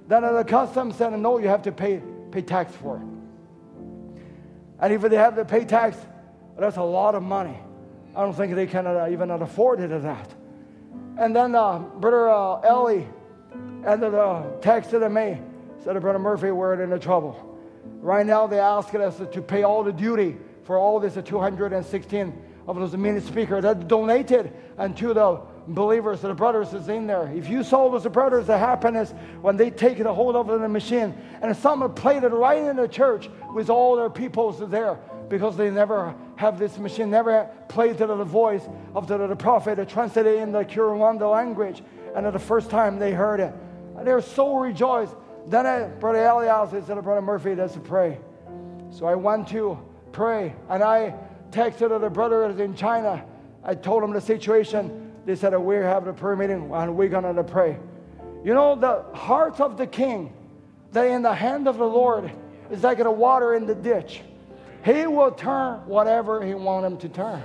then the custom said, no, you have to pay, pay tax for it. And if they have to pay tax, that's a lot of money. I don't think they can uh, even afford it at that. And then uh, Brother uh, Ellie ended uh, texted me, said, Brother Murphy, we're in trouble. Right now, they're asking us to pay all the duty for all this 216 of those mini speakers that donated unto the believers, the brothers is in there. If you saw those brothers, the happiness when they take the hold of the machine, and some played it right in the church with all their peoples there because they never have this machine, never played to the voice of the, the prophet, translated in the Kinyarwanda language, and the first time they heard it, and they're so rejoiced. Then I, Brother Elias said, Brother Murphy, let's pray. So I went to pray, and I texted the brothers in China. I told them the situation. They said, We're having a prayer meeting, and we're going to pray. You know, the heart of the king, that in the hand of the Lord is like the water in the ditch. He will turn whatever He wants him to turn.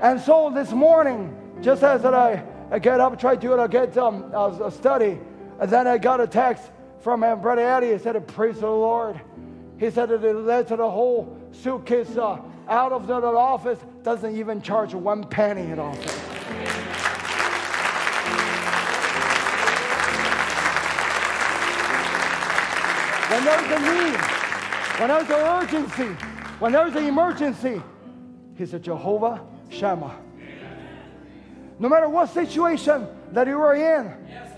And so this morning, just as I, I get up, try to uh, get um, a study, and then I got a text from uh, Brother Eddie. He said, Praise the Lord. He said that it led to the whole suitcase uh, out of the, the office, doesn't even charge one penny at office. When there's a need, when there's an urgency, when there's an emergency, He's a Jehovah Shammah. No matter what situation that you are in,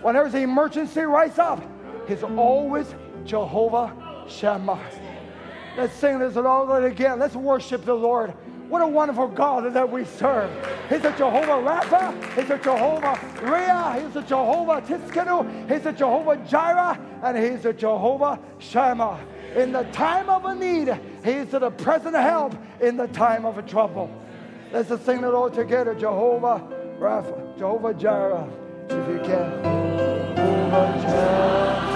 when there's an emergency, rise up. He's always Jehovah Shammah. Let's sing this all that again. Let's worship the Lord. What a wonderful God that we serve. He's a Jehovah Rapha. He's a Jehovah Rhea. He's a Jehovah Tsidkenu. He's a Jehovah Jireh. And he's a Jehovah Shammah. In the time of a need, He's the present help in the time of a trouble. Let's just sing it all together. Jehovah Rapha, Jehovah Jireh, if you can. Jehovah Jireh.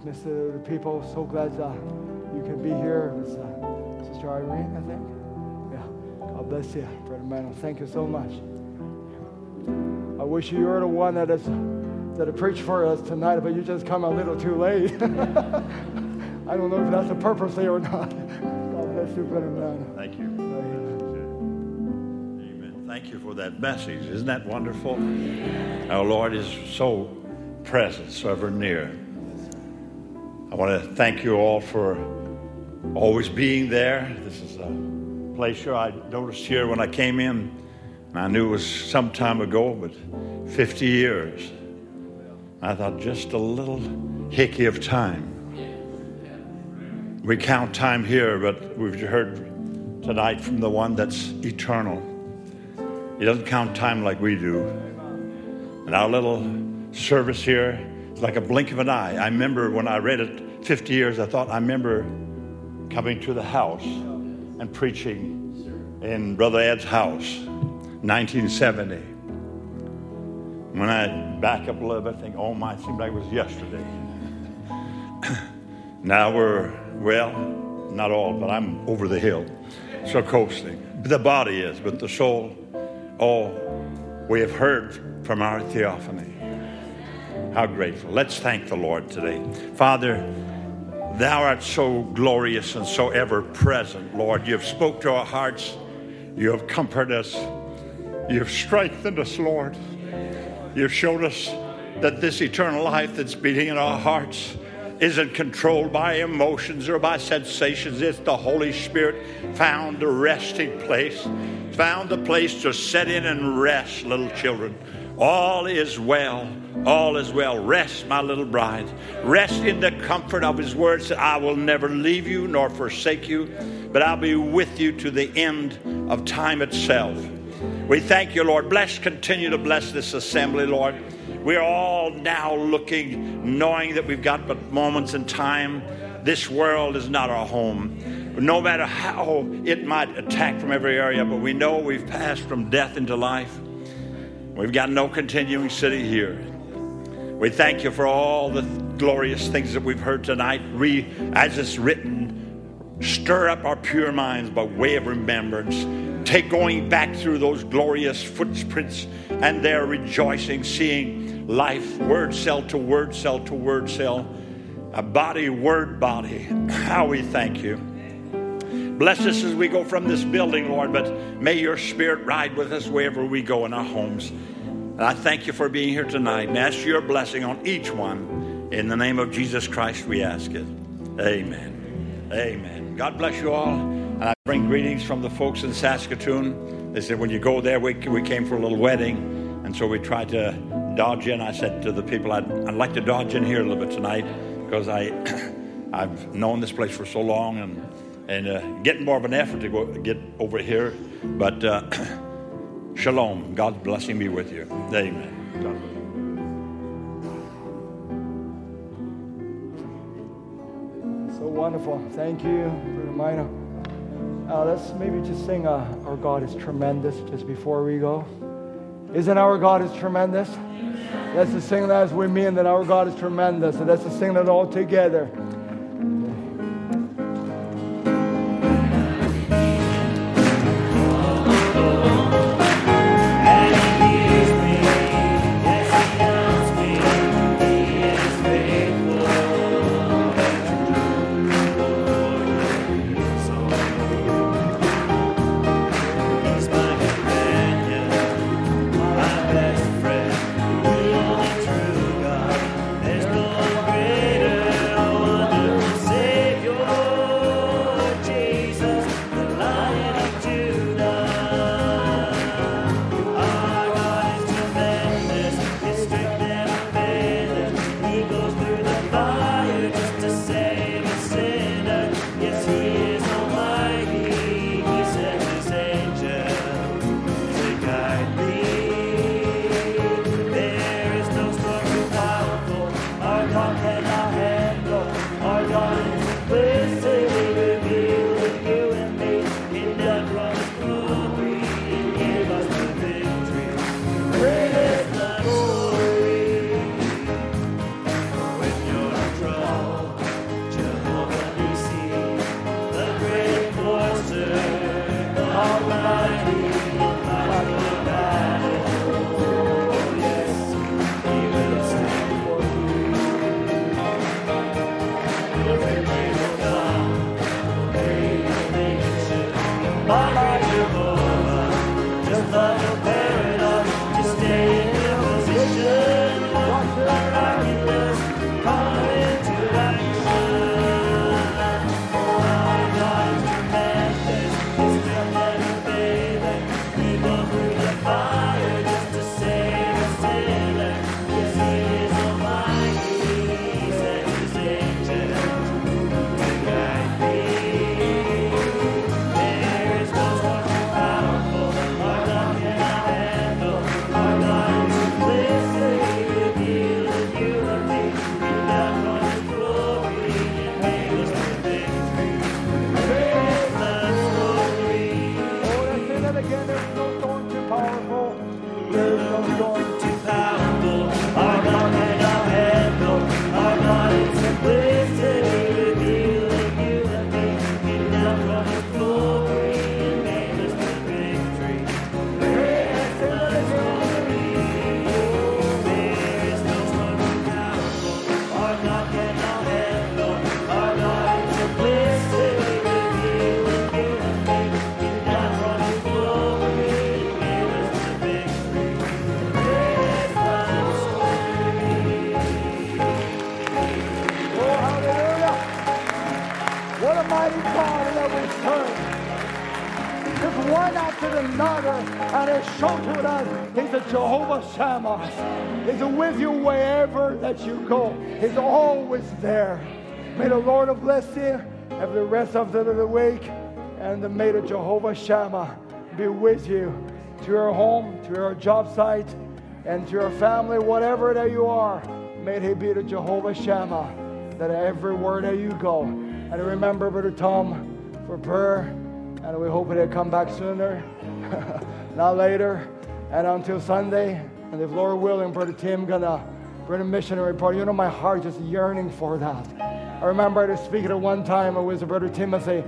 Dismiss the, the people. So glad uh, you can be here. It was uh, Sister Irene, I think. Yeah. God bless you, Brother Manuel. Thank you so much. I wish you were the one that is that preached for us tonight, but you just come a little too late. *laughs* I don't know if that's a purposely or not. God bless you, Brother Manuel. Thank you. Amen. Thank you for that message. Isn't that wonderful? Our Lord is so present, so ever near. I want to thank you all for always being there. This is a place here I noticed here when I came in. And I knew it was some time ago, but 50 years. I thought just a little hickey of time. We count time here, but we've heard tonight from the one that's eternal. He doesn't count time like we do. And our little service here like a blink of an eye. I remember when I read it 50 years, I thought, I remember coming to the house and preaching in Brother Ed's house, 1970. When I back up a little bit, I think, oh my, it seemed like it was yesterday. *coughs* now we're, well, not all, but I'm over the hill, so coasting. The body is, but the soul, oh, we have heard from our theophany. How grateful. Let's thank the Lord today. Father, thou art so glorious and so ever present, Lord. You have spoke to our hearts. You have comforted us. You have strengthened us, Lord. You have showed us that this eternal life that's beating in our hearts isn't controlled by emotions or by sensations. It's the Holy Spirit found a resting place, found a place to set in and rest, little children. All is well. All is well. Rest, my little bride. Rest in the comfort of His words that I will never leave you nor forsake you, but I'll be with you to the end of time itself. We thank you, Lord. Bless, continue to bless this assembly, Lord. We're all now looking, knowing that we've got but moments in time. This world is not our home. No matter how it might attack from every area, but we know we've passed from death into life. We've got no continuing city here. We thank you for all the glorious things that we've heard tonight. Re, as it's written, stir up our pure minds by way of remembrance. Take going back through those glorious footprints and their rejoicing, seeing life, word cell to word cell to word cell, a body, word body. How we thank you. Bless us as we go from this building, Lord, but may your spirit ride with us wherever we go in our homes. And I thank you for being here tonight and ask your blessing on each one. In the name of Jesus Christ, we ask it. Amen. Amen. God bless you all. And I bring greetings from the folks in Saskatoon. They said when you go there, we, we came for a little wedding. And so we tried to dodge in. I said to the people, I'd, I'd like to dodge in here a little bit tonight because I, *coughs* I've known this place for so long and and uh, getting more of an effort to go get over here. But uh, *coughs* shalom. God's blessing be with you. Amen. So wonderful. Thank you, Brother Mina. Uh, let's maybe just sing uh, Our God is Tremendous just before we go. Isn't our God is tremendous? Let's just sing that as we mean that our God is tremendous. And let's just sing that all together. You go. He's always there. May the Lord bless you. Have the rest of the week. And the may the Jehovah Shammah be with you to your home, to your job site, and to your family, whatever that you are. May He be the Jehovah Shammah that everywhere that you go. And remember, Brother Tom, for prayer, and we hope he'll come back sooner, *laughs* not later. And until Sunday, and if Lord willing, Brother Tim gonna bring a missionary part. You know, my heart is yearning for that. I remember I was speaking at one time, it was Brother Timothy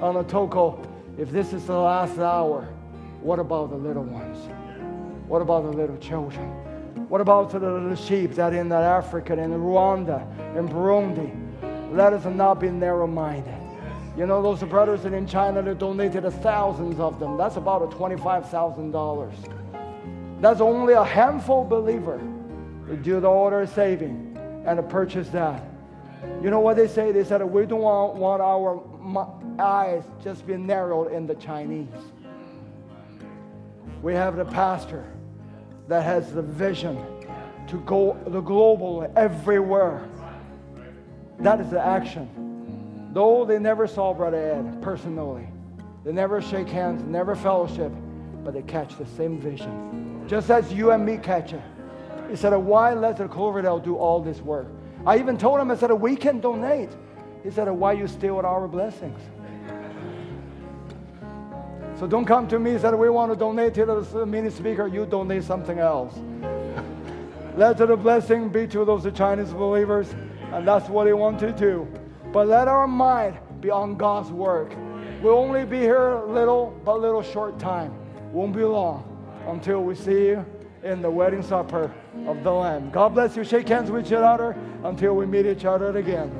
on a toko. If this is the last hour, what about the little ones? What about the little children? What about the little sheep that in that Africa, in Rwanda, in Burundi? Let us not be narrow-minded. You know, those brothers that in China that donated thousands of them. That's about a $25,000. That's only a handful believer do the order of saving and purchase that. You know what they say? They said, we don't want, want our eyes just be narrowed in the Chinese. We have the pastor that has the vision to go the global everywhere. That is the action. Though they never saw Brother Ed personally, they never shake hands, never fellowship, but they catch the same vision. Just as you and me catch it. He said, Why let the Cloverdale do all this work? I even told him, I said, We can donate. He said, Why you steal our blessings? So don't come to me and say, we want to donate to the uh, mini speaker. You donate something else. *laughs* let the blessing be to those Chinese believers, and that's what they want to do. But let our mind be on God's work. We'll only be here a little, but a little short time. Won't be long until we see you in the wedding supper of the Lamb. God bless you. Shake hands with each other until we meet each other again.